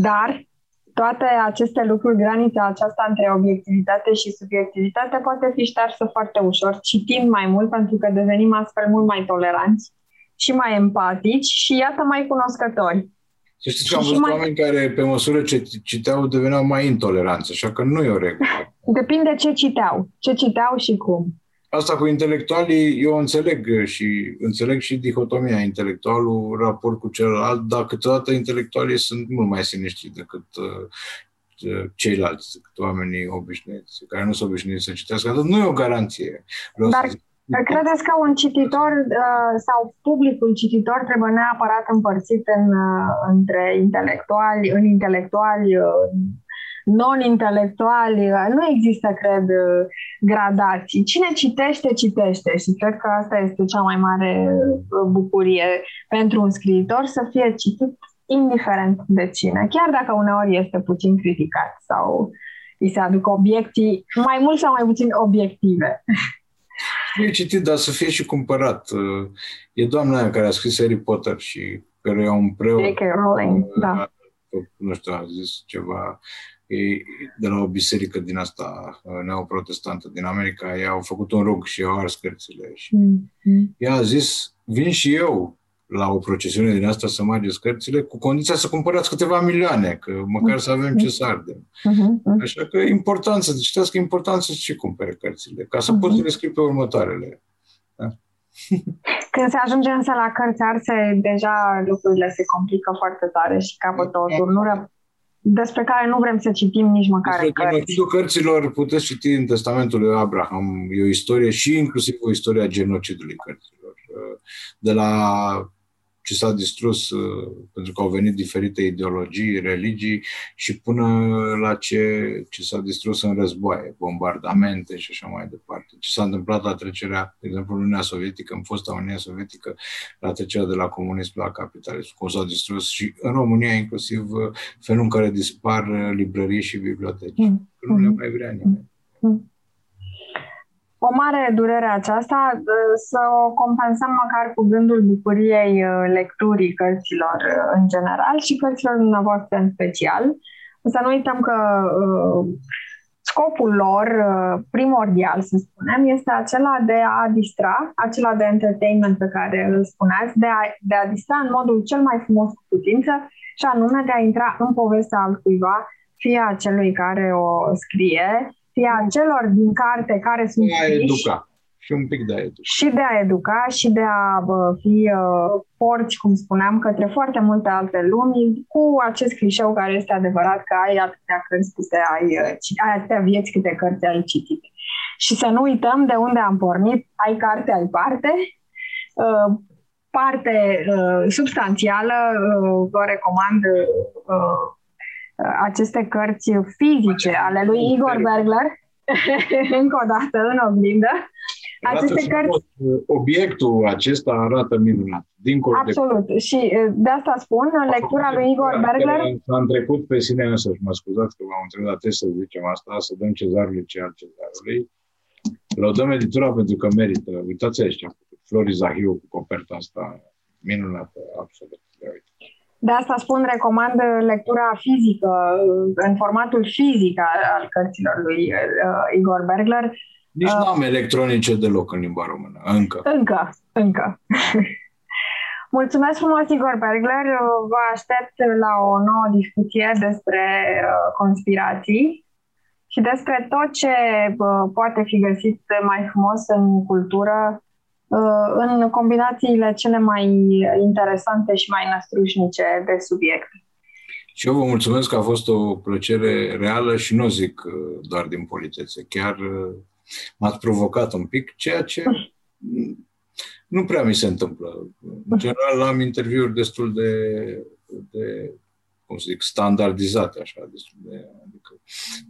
dar toate aceste lucruri, granița aceasta între obiectivitate și subiectivitate poate fi ștearsă foarte ușor, citind mai mult, pentru că devenim astfel mult mai toleranți și mai empatici și iată mai cunoscători. Să știți că am văzut mai... oameni care, pe măsură ce citeau, deveneau mai intoleranți, așa că nu e o regulă. Depinde ce citeau, ce citeau și cum. Asta cu intelectualii, eu înțeleg și înțeleg și dihotomia intelectualul raport cu celălalt, dar câteodată intelectualii sunt mult mai siniștri decât uh, ceilalți, decât oamenii obișnuiți, care nu sunt obișnuiți să citească. Atât nu e o garanție. Vreau dar, să zic. Credeți că un cititor uh, sau publicul cititor trebuie neapărat împărțit în, uh, între intelectuali, în intelectuali, non-intelectuali, nu există, cred, gradații. Cine citește, citește și cred că asta este cea mai mare bucurie pentru un scriitor, să fie citit indiferent de cine, chiar dacă uneori este puțin criticat sau îi se aduc obiectii, mai mult sau mai puțin obiective. E citit, dar să fie și cumpărat. E doamna aia care a scris Harry Potter și care e un preot. J.K. Rowling, da. Nu știu, a zis ceva de la o biserică din asta neoprotestantă din America, ei au făcut un rog și au ars cărțile. Și mm-hmm. ea a zis, vin și eu la o procesiune din asta să margeți cărțile, cu condiția să cumpărați câteva milioane, că măcar să avem ce să ardem. Uh-huh. Așa că e important să citească, e important să și cumpere cărțile, ca să uh-huh. poți să le scrii pe următoarele. Da? Când se ajunge însă la cărți arse, deja lucrurile se complică foarte tare și capătă o turnură despre care nu vrem să citim nici măcar despre cărți. cărților puteți citi în Testamentul lui Abraham. E o istorie și inclusiv o istorie a genocidului cărților. De la ce s-a distrus uh, pentru că au venit diferite ideologii, religii și până la ce, ce s-a distrus în războaie, bombardamente și așa mai departe. Ce s-a întâmplat la trecerea, de exemplu, în Uniunea Sovietică, în fosta Uniunea Sovietică, la trecerea de la comunism la capitalism, cum s-a distrus și în România inclusiv uh, felul în care dispar uh, librării și biblioteci. Mm. Nu le mai vrea nimeni. Mm o mare durere aceasta, să o compensăm măcar cu gândul bucuriei uh, lecturii cărților uh, în general și cărților dumneavoastră în special. Să nu uităm că uh, scopul lor primordial, să spunem, este acela de a distra, acela de entertainment pe care îl spuneați, de a, de a distra în modul cel mai frumos cu putință și anume de a intra în povestea altcuiva, fie a celui care o scrie, fie a celor din carte care sunt de a educa. Și un pic de a educa. Și de a educa și de a bă, fi uh, porți, cum spuneam, către foarte multe alte lumi, cu acest clișeu care este adevărat că ai atâtea cărți câte ai, uh, ai atâtea vieți câte cărți ai citit. Și să nu uităm de unde am pornit, ai carte, ai parte. Uh, parte uh, substanțială, uh, vă recomand uh, aceste cărți fizice ale lui Igor Bergler, încă o dată în oglindă. Aceste cărți... Obiectul acesta arată minunat. Dincolo Absolut. De... Și de asta spun, în lectura lui Igor Bergler... Am trecut pe sine însăși, mă scuzați că v-am întrebat, trebuie să zicem asta, să dăm cezarului ce al cezarului. Lăudăm editura pentru că merită. Uitați aici, Flori Zahiu cu coperta asta minunată, absolut. Uite. De asta spun, recomand lectura fizică, în formatul fizic al, al cărților lui uh, Igor Bergler. Nici uh, nu am electronice deloc în limba română, încă. Încă, încă. Mulțumesc frumos, Igor Bergler. Vă aștept la o nouă discuție despre uh, conspirații și despre tot ce uh, poate fi găsit mai frumos în cultură Uh, în combinațiile cele mai interesante și mai năstrușnice de subiect. Și eu vă mulțumesc că a fost o plăcere reală și nu zic uh, doar din politețe. Chiar uh, m-ați provocat un pic, ceea ce nu prea mi se întâmplă. În general am interviuri destul de, de cum să zic, standardizate, așa, destul de, adică,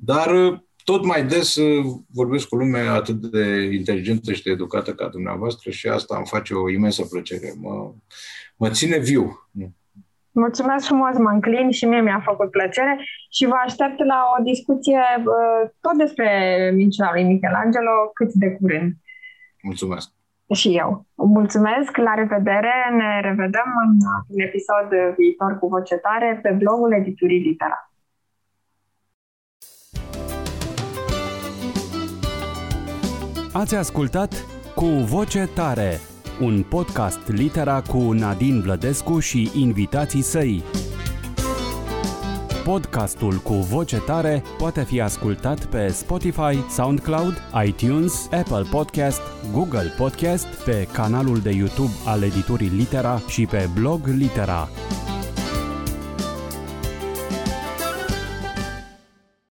dar tot mai des uh, vorbesc cu lumea atât de inteligentă și de educată ca dumneavoastră și asta îmi face o imensă plăcere. Mă, mă ține viu. Mulțumesc frumos, mă înclin și mie mi-a făcut plăcere și vă aștept la o discuție uh, tot despre minciuna lui Michelangelo cât de curând. Mulțumesc! Și eu. Mulțumesc, la revedere, ne revedem în un episod viitor cu voce tare pe blogul Editurii Litera. Ați ascultat Cu Voce Tare, un podcast litera cu Nadine Vlădescu și invitații săi. Podcastul cu voce tare poate fi ascultat pe Spotify, SoundCloud, iTunes, Apple Podcast, Google Podcast, pe canalul de YouTube al editurii Litera și pe blog Litera.